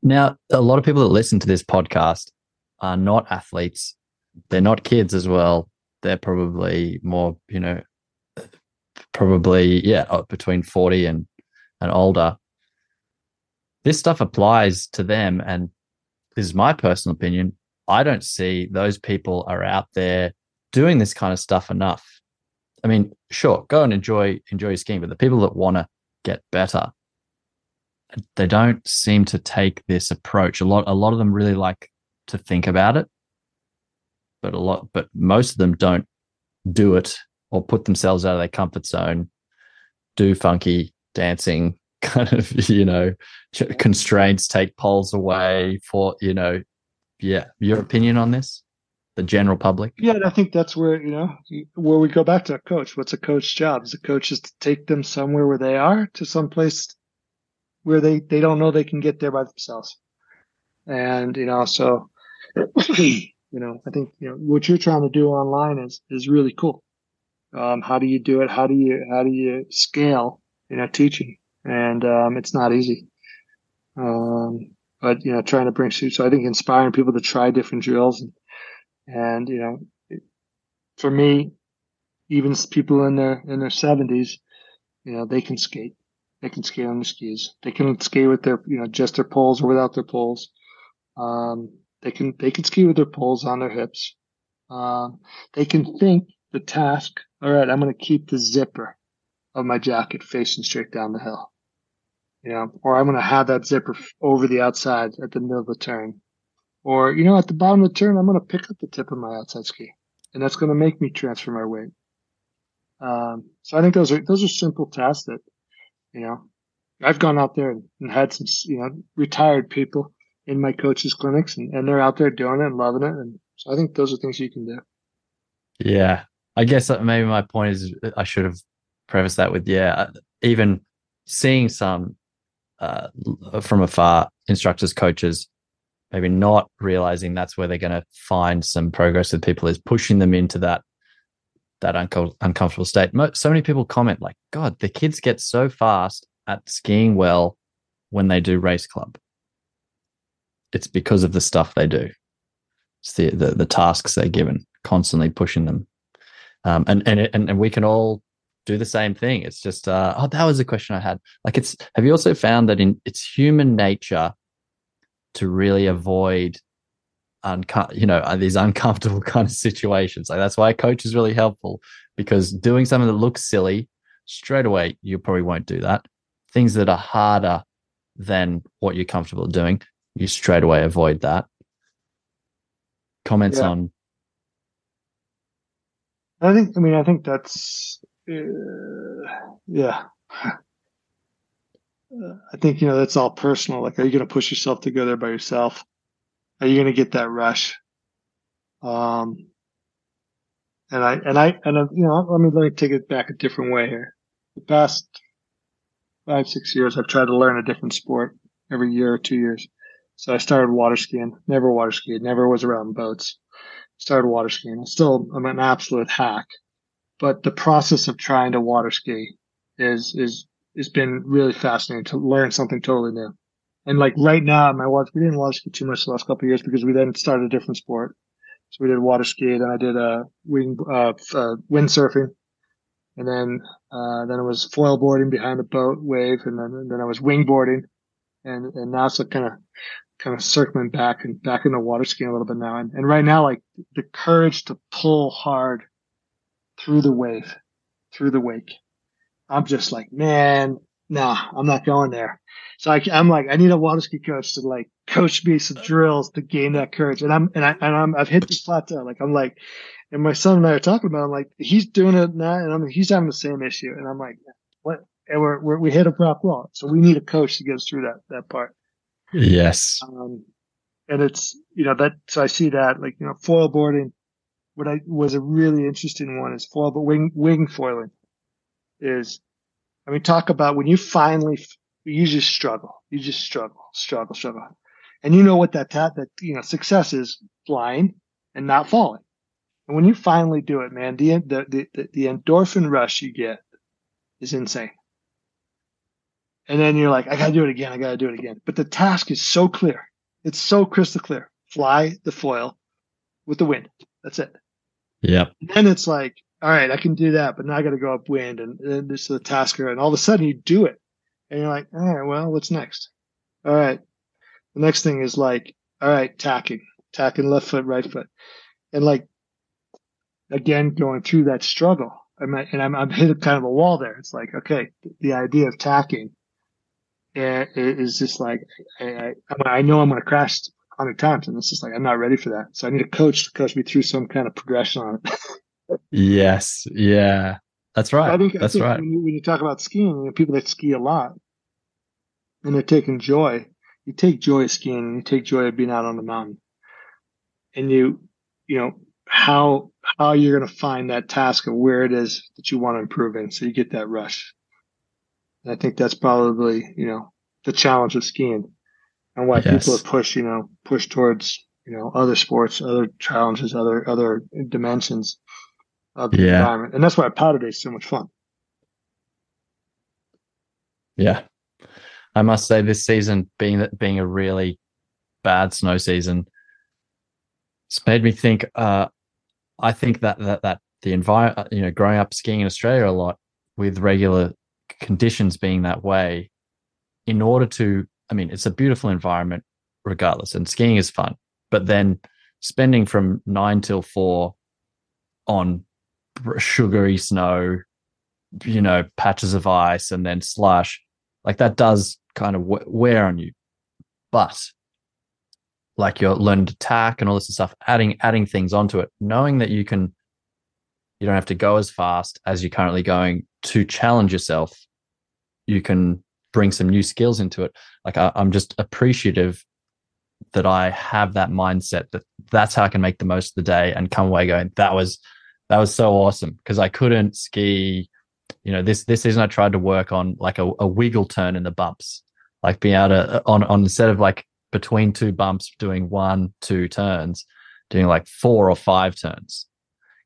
Now, a lot of people that listen to this podcast are not athletes. They're not kids as well. They're probably more, you know, probably, yeah, between 40 and, and older. This stuff applies to them. And this is my personal opinion. I don't see those people are out there doing this kind of stuff enough. I mean, sure, go and enjoy enjoy your skiing, but the people that want to get better, they don't seem to take this approach. A lot a lot of them really like to think about it, but a lot but most of them don't do it or put themselves out of their comfort zone, do funky dancing <laughs> kind of, you know, constraints, take poles away for, you know, yeah, your opinion on this? The general public? Yeah, I think that's where, you know, where we go back to a coach. What's a coach's job? Is a coach is to take them somewhere where they are to some place where they, they don't know they can get there by themselves. And, you know, so, <clears throat> you know, I think, you know, what you're trying to do online is, is really cool. Um, how do you do it? How do you, how do you scale, you know, teaching? And, um, it's not easy. Um, but you know, trying to bring so I think inspiring people to try different drills and, and you know, for me, even people in their in their seventies, you know, they can skate. They can skate on the skis. They can skate with their you know just their poles or without their poles. Um, they can they can ski with their poles on their hips. Um, they can think the task. All right, I'm going to keep the zipper of my jacket facing straight down the hill you know, or I'm going to have that zipper over the outside at the middle of the turn. Or, you know, at the bottom of the turn, I'm going to pick up the tip of my outside ski and that's going to make me transfer my weight. Um, so I think those are, those are simple tasks that, you know, I've gone out there and, and had some, you know, retired people in my coaches clinics and, and they're out there doing it and loving it. And so I think those are things you can do. Yeah. I guess maybe my point is I should have prefaced that with, yeah, even seeing some uh, from afar, instructors, coaches, maybe not realizing that's where they're going to find some progress with people is pushing them into that that unco- uncomfortable state. So many people comment like, "God, the kids get so fast at skiing well when they do race club. It's because of the stuff they do. It's the the, the tasks they're given, constantly pushing them, um, and and and and we can all do the same thing. It's just, uh, oh, that was a question I had. Like, it's, have you also found that in it's human nature to really avoid, unco- you know, uh, these <laughs> uncomfortable kind of situations? Like, that's why a coach is really helpful because doing something that looks silly straight away, you probably won't do that. Things that are harder than what you're comfortable doing, you straight away avoid that. Comments yeah. on I think, I mean, I think that's uh, yeah. I think you know that's all personal. Like, are you going to push yourself to go there by yourself? Are you going to get that rush? Um, and I and I and I, you know, let me let me take it back a different way here. The past five six years, I've tried to learn a different sport every year or two years. So I started water skiing. Never water skied. Never was around boats. Started water skiing. Still, I'm an absolute hack but the process of trying to water ski is is has been really fascinating to learn something totally new. And like right now, my water we didn't water ski too much the last couple of years because we then started a different sport. So we did water ski, then I did a uh, wing uh, uh, windsurfing, and then uh, then it was foil boarding behind a boat wave, and then and then I was wingboarding, and and now it's kind of kind of circling back and back in the water skiing a little bit now. And and right now, like the courage to pull hard through the wave, through the wake. I'm just like, man, nah, I'm not going there. So I, am like, I need a water ski coach to like coach me some drills to gain that courage. And I'm, and I, and I'm, I've hit this plateau. Like I'm like, and my son and I are talking about, it, I'm like, he's doing it now and I'm, he's having the same issue. And I'm like, what? And we're, we're we hit a rock wall. So we need a coach to get us through that, that part. Yes. Um, and it's, you know, that, so I see that like, you know, foil boarding, what I was a really interesting one is foil, but wing wing foiling is. I mean, talk about when you finally you just struggle. You just struggle, struggle, struggle. And you know what that ta- that you know success is flying and not falling. And when you finally do it, man, the the the, the endorphin rush you get is insane. And then you're like, I gotta do it again. I gotta do it again. But the task is so clear. It's so crystal clear. Fly the foil with the wind. That's it. Yep. And then it's like, all right, I can do that, but now I got to go upwind and, and this is the tasker. And all of a sudden you do it. And you're like, all right, well, what's next? All right. The next thing is like, all right, tacking, tacking left foot, right foot. And like, again, going through that struggle. I'm, and I'm, I'm hitting kind of a wall there. It's like, okay, the idea of tacking is just like, I, I, I know I'm going to crash a hundred times. And it's just like, I'm not ready for that. So I need a coach to coach me through some kind of progression on it. <laughs> yes. Yeah. That's right. I think, That's I think right. When you, when you, talk about skiing, you know, people that ski a lot and they're taking joy, you take joy of skiing and you take joy of being out on the mountain and you, you know, how, how you're going to find that task of where it is that you want to improve in. So you get that rush. And I think that's probably, you know, the challenge of skiing and why yes. people have pushed, you know, push towards, you know, other sports, other challenges, other, other dimensions of the yeah. environment. And that's why powder day is so much fun. Yeah. I must say this season being being a really bad snow season, it's made me think uh I think that that that the environment you know, growing up skiing in Australia a lot with regular conditions being that way, in order to I mean, it's a beautiful environment regardless, and skiing is fun. But then spending from nine till four on sugary snow, you know, patches of ice and then slush, like that does kind of wear on you. But like you're learning to tack and all this stuff, adding adding things onto it, knowing that you can, you don't have to go as fast as you're currently going to challenge yourself. You can bring some new skills into it. Like I, I'm just appreciative that I have that mindset that that's how I can make the most of the day and come away going, that was that was so awesome because I couldn't ski. You know, this this season I tried to work on like a, a wiggle turn in the bumps, like being able to uh, on on instead of like between two bumps doing one two turns, doing like four or five turns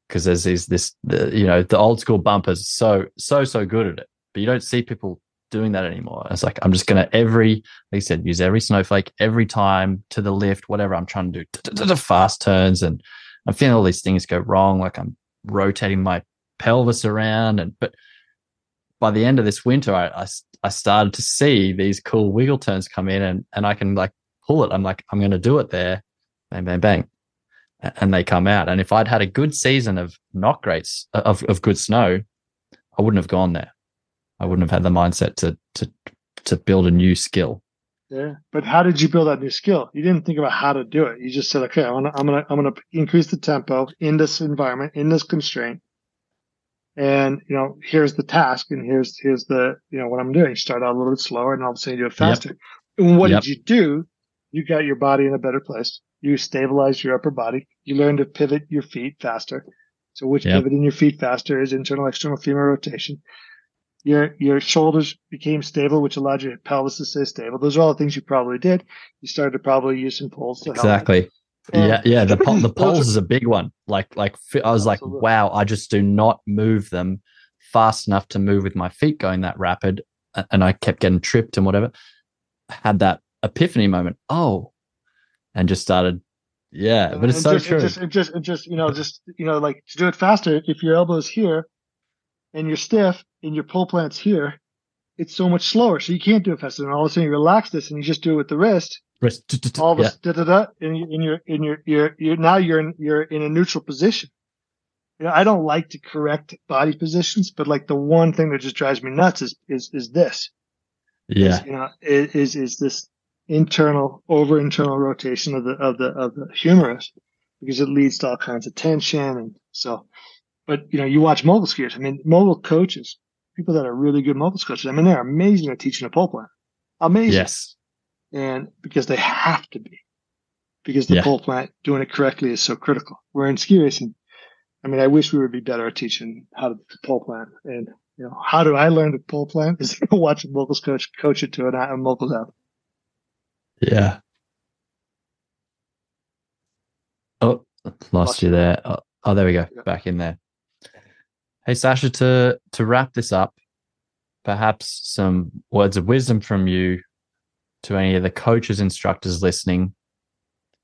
because there's these this the, you know the old school bumpers so so so good at it, but you don't see people doing that anymore. It's like I'm just gonna every like you said use every snowflake every time to the lift whatever I'm trying to do fast turns and I'm feeling all these things go wrong like I'm rotating my pelvis around. And but by the end of this winter, I, I, I started to see these cool wiggle turns come in, and and I can like pull it. I'm like, I'm going to do it there, bang, bang, bang, and they come out. And if I'd had a good season of not great of of good snow, I wouldn't have gone there. I wouldn't have had the mindset to to to build a new skill. Yeah, but how did you build that new skill? You didn't think about how to do it. You just said, "Okay, I'm gonna, I'm gonna, I'm gonna increase the tempo in this environment, in this constraint, and you know, here's the task, and here's here's the, you know, what I'm doing. You start out a little bit slower, and all of a sudden you do it faster. Yep. And what yep. did you do? You got your body in a better place. You stabilized your upper body. You learned to pivot your feet faster. So which yep. pivoting your feet faster is internal external femur rotation your your shoulders became stable, which allowed your pelvis to stay stable. Those are all the things you probably did. You started to probably use some poles. exactly. Um, yeah, yeah. The the <laughs> poles is a big one. Like like I was like, wow, I just do not move them fast enough to move with my feet going that rapid, and I kept getting tripped and whatever. I had that epiphany moment. Oh, and just started. Yeah, but it's and so just, true. Just, just, just, you know, just you know, like to do it faster. If your elbow is here, and you're stiff and your pole plant's here, it's so much slower. So you can't do it faster. And all of a sudden you relax this and you just do it with the wrist. Wrist. All of a da da da, and you're in your you're you're now you're in you're in a neutral position. You know, I don't like to correct body positions, but like the one thing that just drives me nuts is is is this. Yeah. Is, you know, is is this internal over internal rotation of the of the of the humerus because it leads to all kinds of tension and so but you know, you watch mogul skiers. I mean, mogul coaches, people that are really good mogul coaches. I mean, they're amazing at teaching a pole plant. Amazing. Yes. And because they have to be, because the yeah. pole plant doing it correctly is so critical. We're in ski racing, I mean, I wish we would be better at teaching how to pole plant. And, you know, how do I learn to pole plant is <laughs> watch a moguls coach coach it to an, a moguls app. Yeah. Oh, lost, lost you there. Oh, oh, there we go. Yeah. Back in there. Hey, Sasha, to, to wrap this up, perhaps some words of wisdom from you to any of the coaches, instructors listening,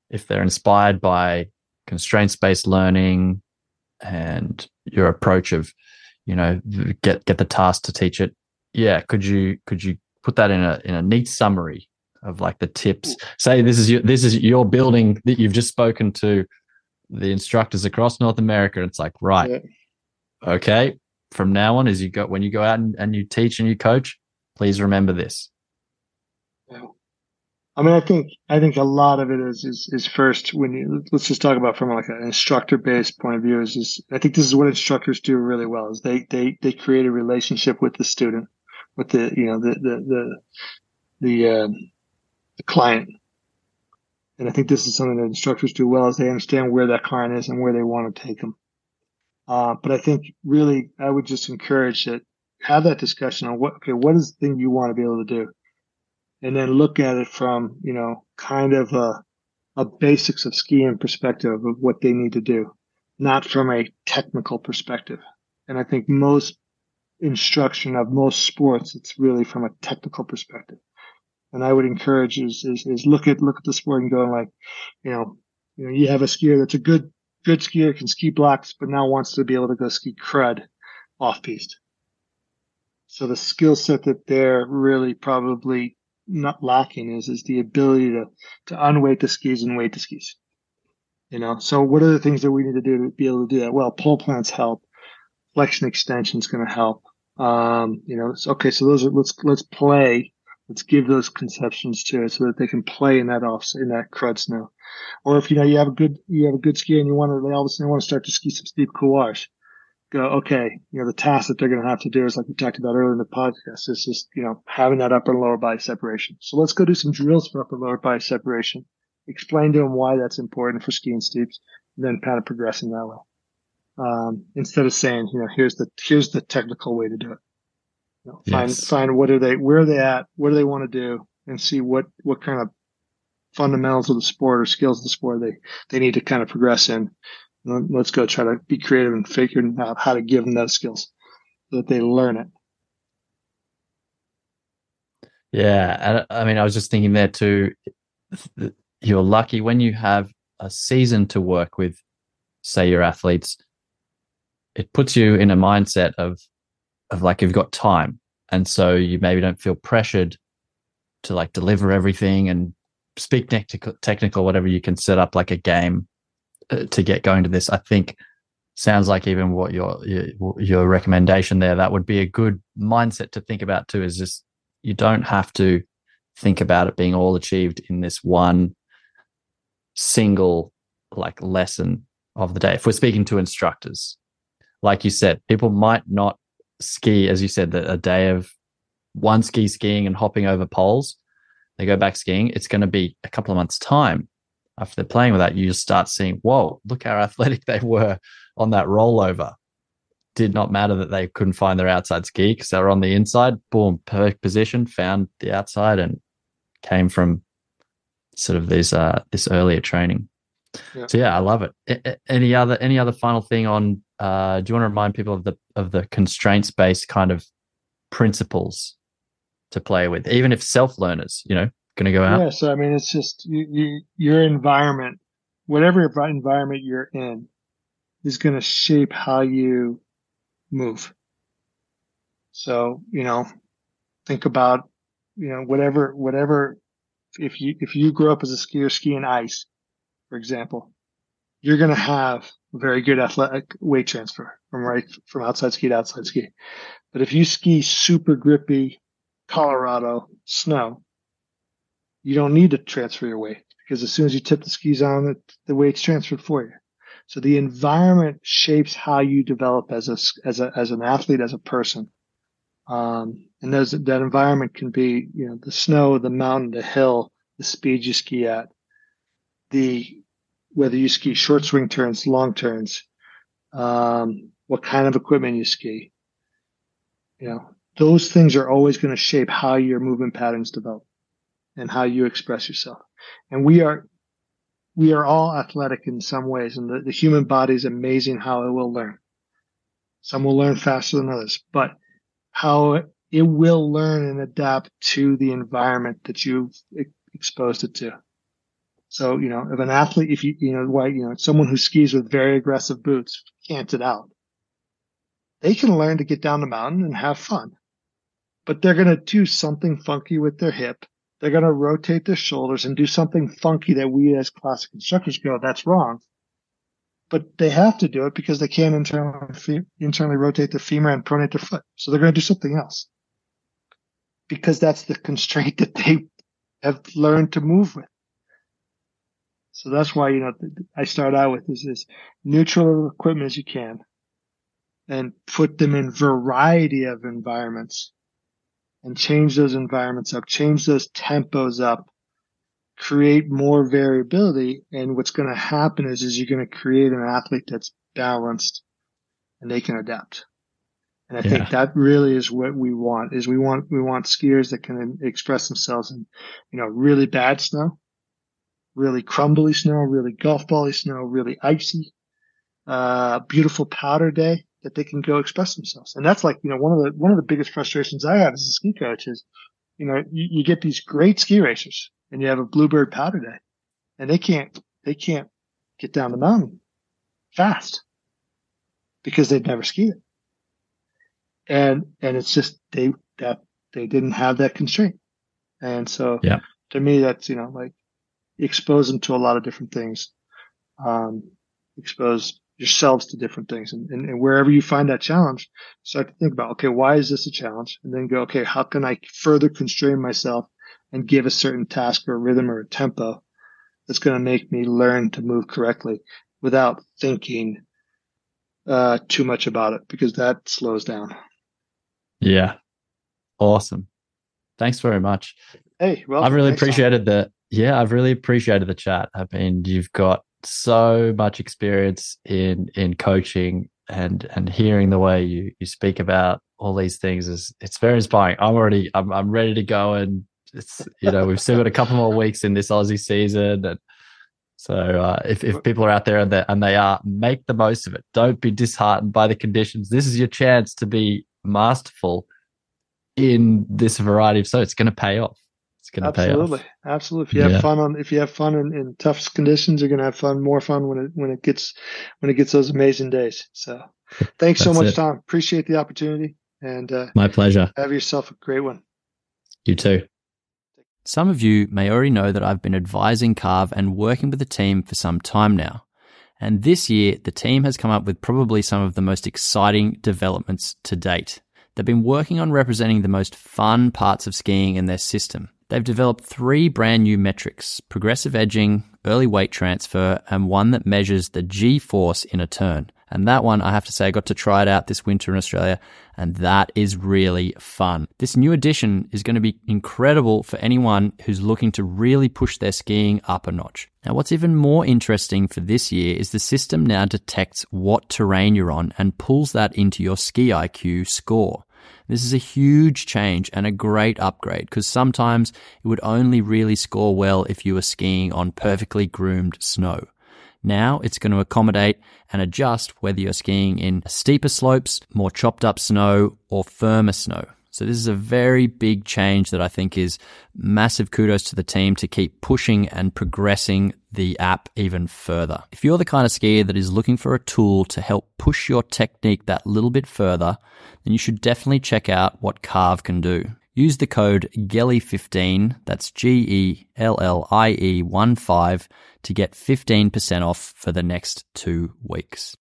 if they're inspired by constraints based learning, and your approach of you know get get the task to teach it yeah could you could you put that in a in a neat summary of like the tips? Say this is your this is your building that you've just spoken to the instructors across north america. It's like right yeah. Okay from now on as you go when you go out and, and you teach and you coach please remember this yeah. I mean, I think I think a lot of it is is is first when you let's just talk about from like an instructor based point of view is is I think this is what instructors do really well is they they they create a relationship with the student, with the you know the the the the, uh, the client, and I think this is something that instructors do well is they understand where that client is and where they want to take them. Uh, but I think really I would just encourage that have that discussion on what okay what is the thing you want to be able to do and then look at it from, you know, kind of a, a basics of skiing perspective of what they need to do, not from a technical perspective. And I think most instruction of most sports, it's really from a technical perspective. And I would encourage is, is, is look at, look at the sport and go like, you know, you know, you have a skier that's a good, good skier, can ski blocks, but now wants to be able to go ski crud off piste. So the skill set that they're really probably not lacking is is the ability to to unweight the skis and weight the skis. You know, so what are the things that we need to do to be able to do that? Well, pole plants help. Flexion extension is going to help. Um, you know, okay, so those are let's let's play. Let's give those conceptions to it so that they can play in that off in that crud snow. Or if you know you have a good you have a good ski and you want to they all of a sudden want to start to ski some steep couloirs go, okay, you know, the task that they're going to have to do is like we talked about earlier in the podcast is just, you know, having that upper and lower body separation. So let's go do some drills for upper and lower body separation. Explain to them why that's important for skiing steeps, and then kind of progressing that way. Um, instead of saying, you know, here's the, here's the technical way to do it. You know, find, yes. find what are they, where are they at? What do they want to do? And see what, what kind of fundamentals of the sport or skills of the sport they, they need to kind of progress in Let's go try to be creative and figure out how to give them those skills so that they learn it. Yeah, I mean, I was just thinking there too. You're lucky when you have a season to work with, say, your athletes. It puts you in a mindset of, of like you've got time, and so you maybe don't feel pressured to like deliver everything and speak technical, technical, whatever you can set up like a game uh, to get going to this. I think sounds like even what your, your your recommendation there that would be a good mindset to think about too. Is just you don't have to think about it being all achieved in this one single like lesson of the day. If we're speaking to instructors, like you said, people might not ski, as you said, that a day of one ski skiing and hopping over poles. They go back skiing. It's going to be a couple of months' time after they're playing with that, you just start seeing, whoa, look how athletic <laughs> they were on that rollover. Did not matter that they couldn't find their outside ski because they were on the inside. Boom, perfect position, found the outside, and came from sort of this uh, this earlier training. Yeah. So yeah, I love it. any other any other final thing on? Uh, do you want to remind people of the of the constraints based kind of principles to play with, even if self learners, you know, going to go out? Yeah. So, I mean, it's just you, you, your environment, whatever environment you're in, is going to shape how you move. So, you know, think about, you know, whatever, whatever, if you, if you grew up as a skier skiing ice, for example, you're going to have very good athletic weight transfer from right, from outside ski to outside ski. But if you ski super grippy Colorado snow, you don't need to transfer your weight because as soon as you tip the skis on, the weight's transferred for you. So the environment shapes how you develop as a as a as an athlete, as a person. Um, and those, that environment can be, you know, the snow, the mountain, the hill, the speed you ski at, the whether you ski short swing turns, long turns, um, what kind of equipment you ski. You know, those things are always going to shape how your movement patterns develop and how you express yourself. And we are, we are all athletic in some ways and the, the human body is amazing how it will learn. Some will learn faster than others, but how it will learn and adapt to the environment that you've exposed it to. So, you know, if an athlete, if you, you know, why, you know, someone who skis with very aggressive boots can't it out, they can learn to get down the mountain and have fun, but they're going to do something funky with their hip. They're going to rotate their shoulders and do something funky that we as classic instructors go, that's wrong. But they have to do it because they can't internally, internally rotate the femur and pronate their foot. So they're going to do something else because that's the constraint <laughs> that they have learned to move with. So that's why, you know, I start out with is as neutral equipment as you can and put them in variety of environments and change those environments up, change those tempos up, create more variability. And what's going to happen is, is you're going to create an athlete that's balanced and they can adapt. And I yeah. think that really is what we want is we want, we want skiers that can express themselves in, you know, really bad snow, really crumbly snow, really golf bally snow, really icy, uh, beautiful powder day that they can go express themselves. And that's like, you know, one of the, one of the biggest frustrations I have as a ski coach is, you know, you, you get these great ski racers and you have a bluebird powder day and they can't, they can't get down the mountain fast because they've never skied it and and it's just they that they didn't have that constraint, and so yeah. to me that's you know like expose them to a lot of different things, um, expose yourselves to different things, and, and, and wherever you find that challenge, start to think about okay why is this a challenge, and then go okay how can I further constrain myself and give a certain task or rhythm or a tempo that's going to make me learn to move correctly without thinking uh, too much about it because that slows down. Yeah. Awesome. Thanks very much. Hey, well, I've really appreciated the yeah, I've really appreciated the chat. I mean, you've got so much experience in in coaching and and hearing the way you you speak about all these things is it's very inspiring. I'm already I'm I'm ready to go and it's you know we've still got a couple more weeks in this Aussie season and so uh, if, if people are out there and they, and they are make the most of it. Don't be disheartened by the conditions. This is your chance to be masterful in this variety of so it's going to pay off going to pay off absolutely if you have yeah. fun on if you have fun in, in tough conditions you're going to have fun more fun when it when it gets when it gets those amazing days so thanks so much it. tom appreciate the opportunity and uh, my pleasure have yourself a great one you too some of you may already know that I've been advising Carve and working with the team for some time now. And this year, the team has come up with probably some of the most exciting developments to date. They've been working on representing the most fun parts of skiing in their system. They've developed three brand new metrics progressive edging, early weight transfer, and one that measures the G force in a turn. And that one, I have to say, I got to try it out this winter in Australia, and that is really fun. This new addition is going to be incredible for anyone who's looking to really push their skiing up a notch. Now, what's even more interesting for this year is the system now detects what terrain you're on and pulls that into your ski IQ score. This is a huge change and a great upgrade because sometimes it would only really score well if you were skiing on perfectly groomed snow. Now it's going to accommodate and adjust whether you're skiing in steeper slopes, more chopped up snow, or firmer snow. So this is a very big change that I think is massive kudos to the team to keep pushing and progressing the app even further. If you're the kind of skier that is looking for a tool to help push your technique that little bit further, then you should definitely check out what Carve can do. Use the code GELLIE15, that's G E L L I E 1 5, to get 15% off for the next two weeks.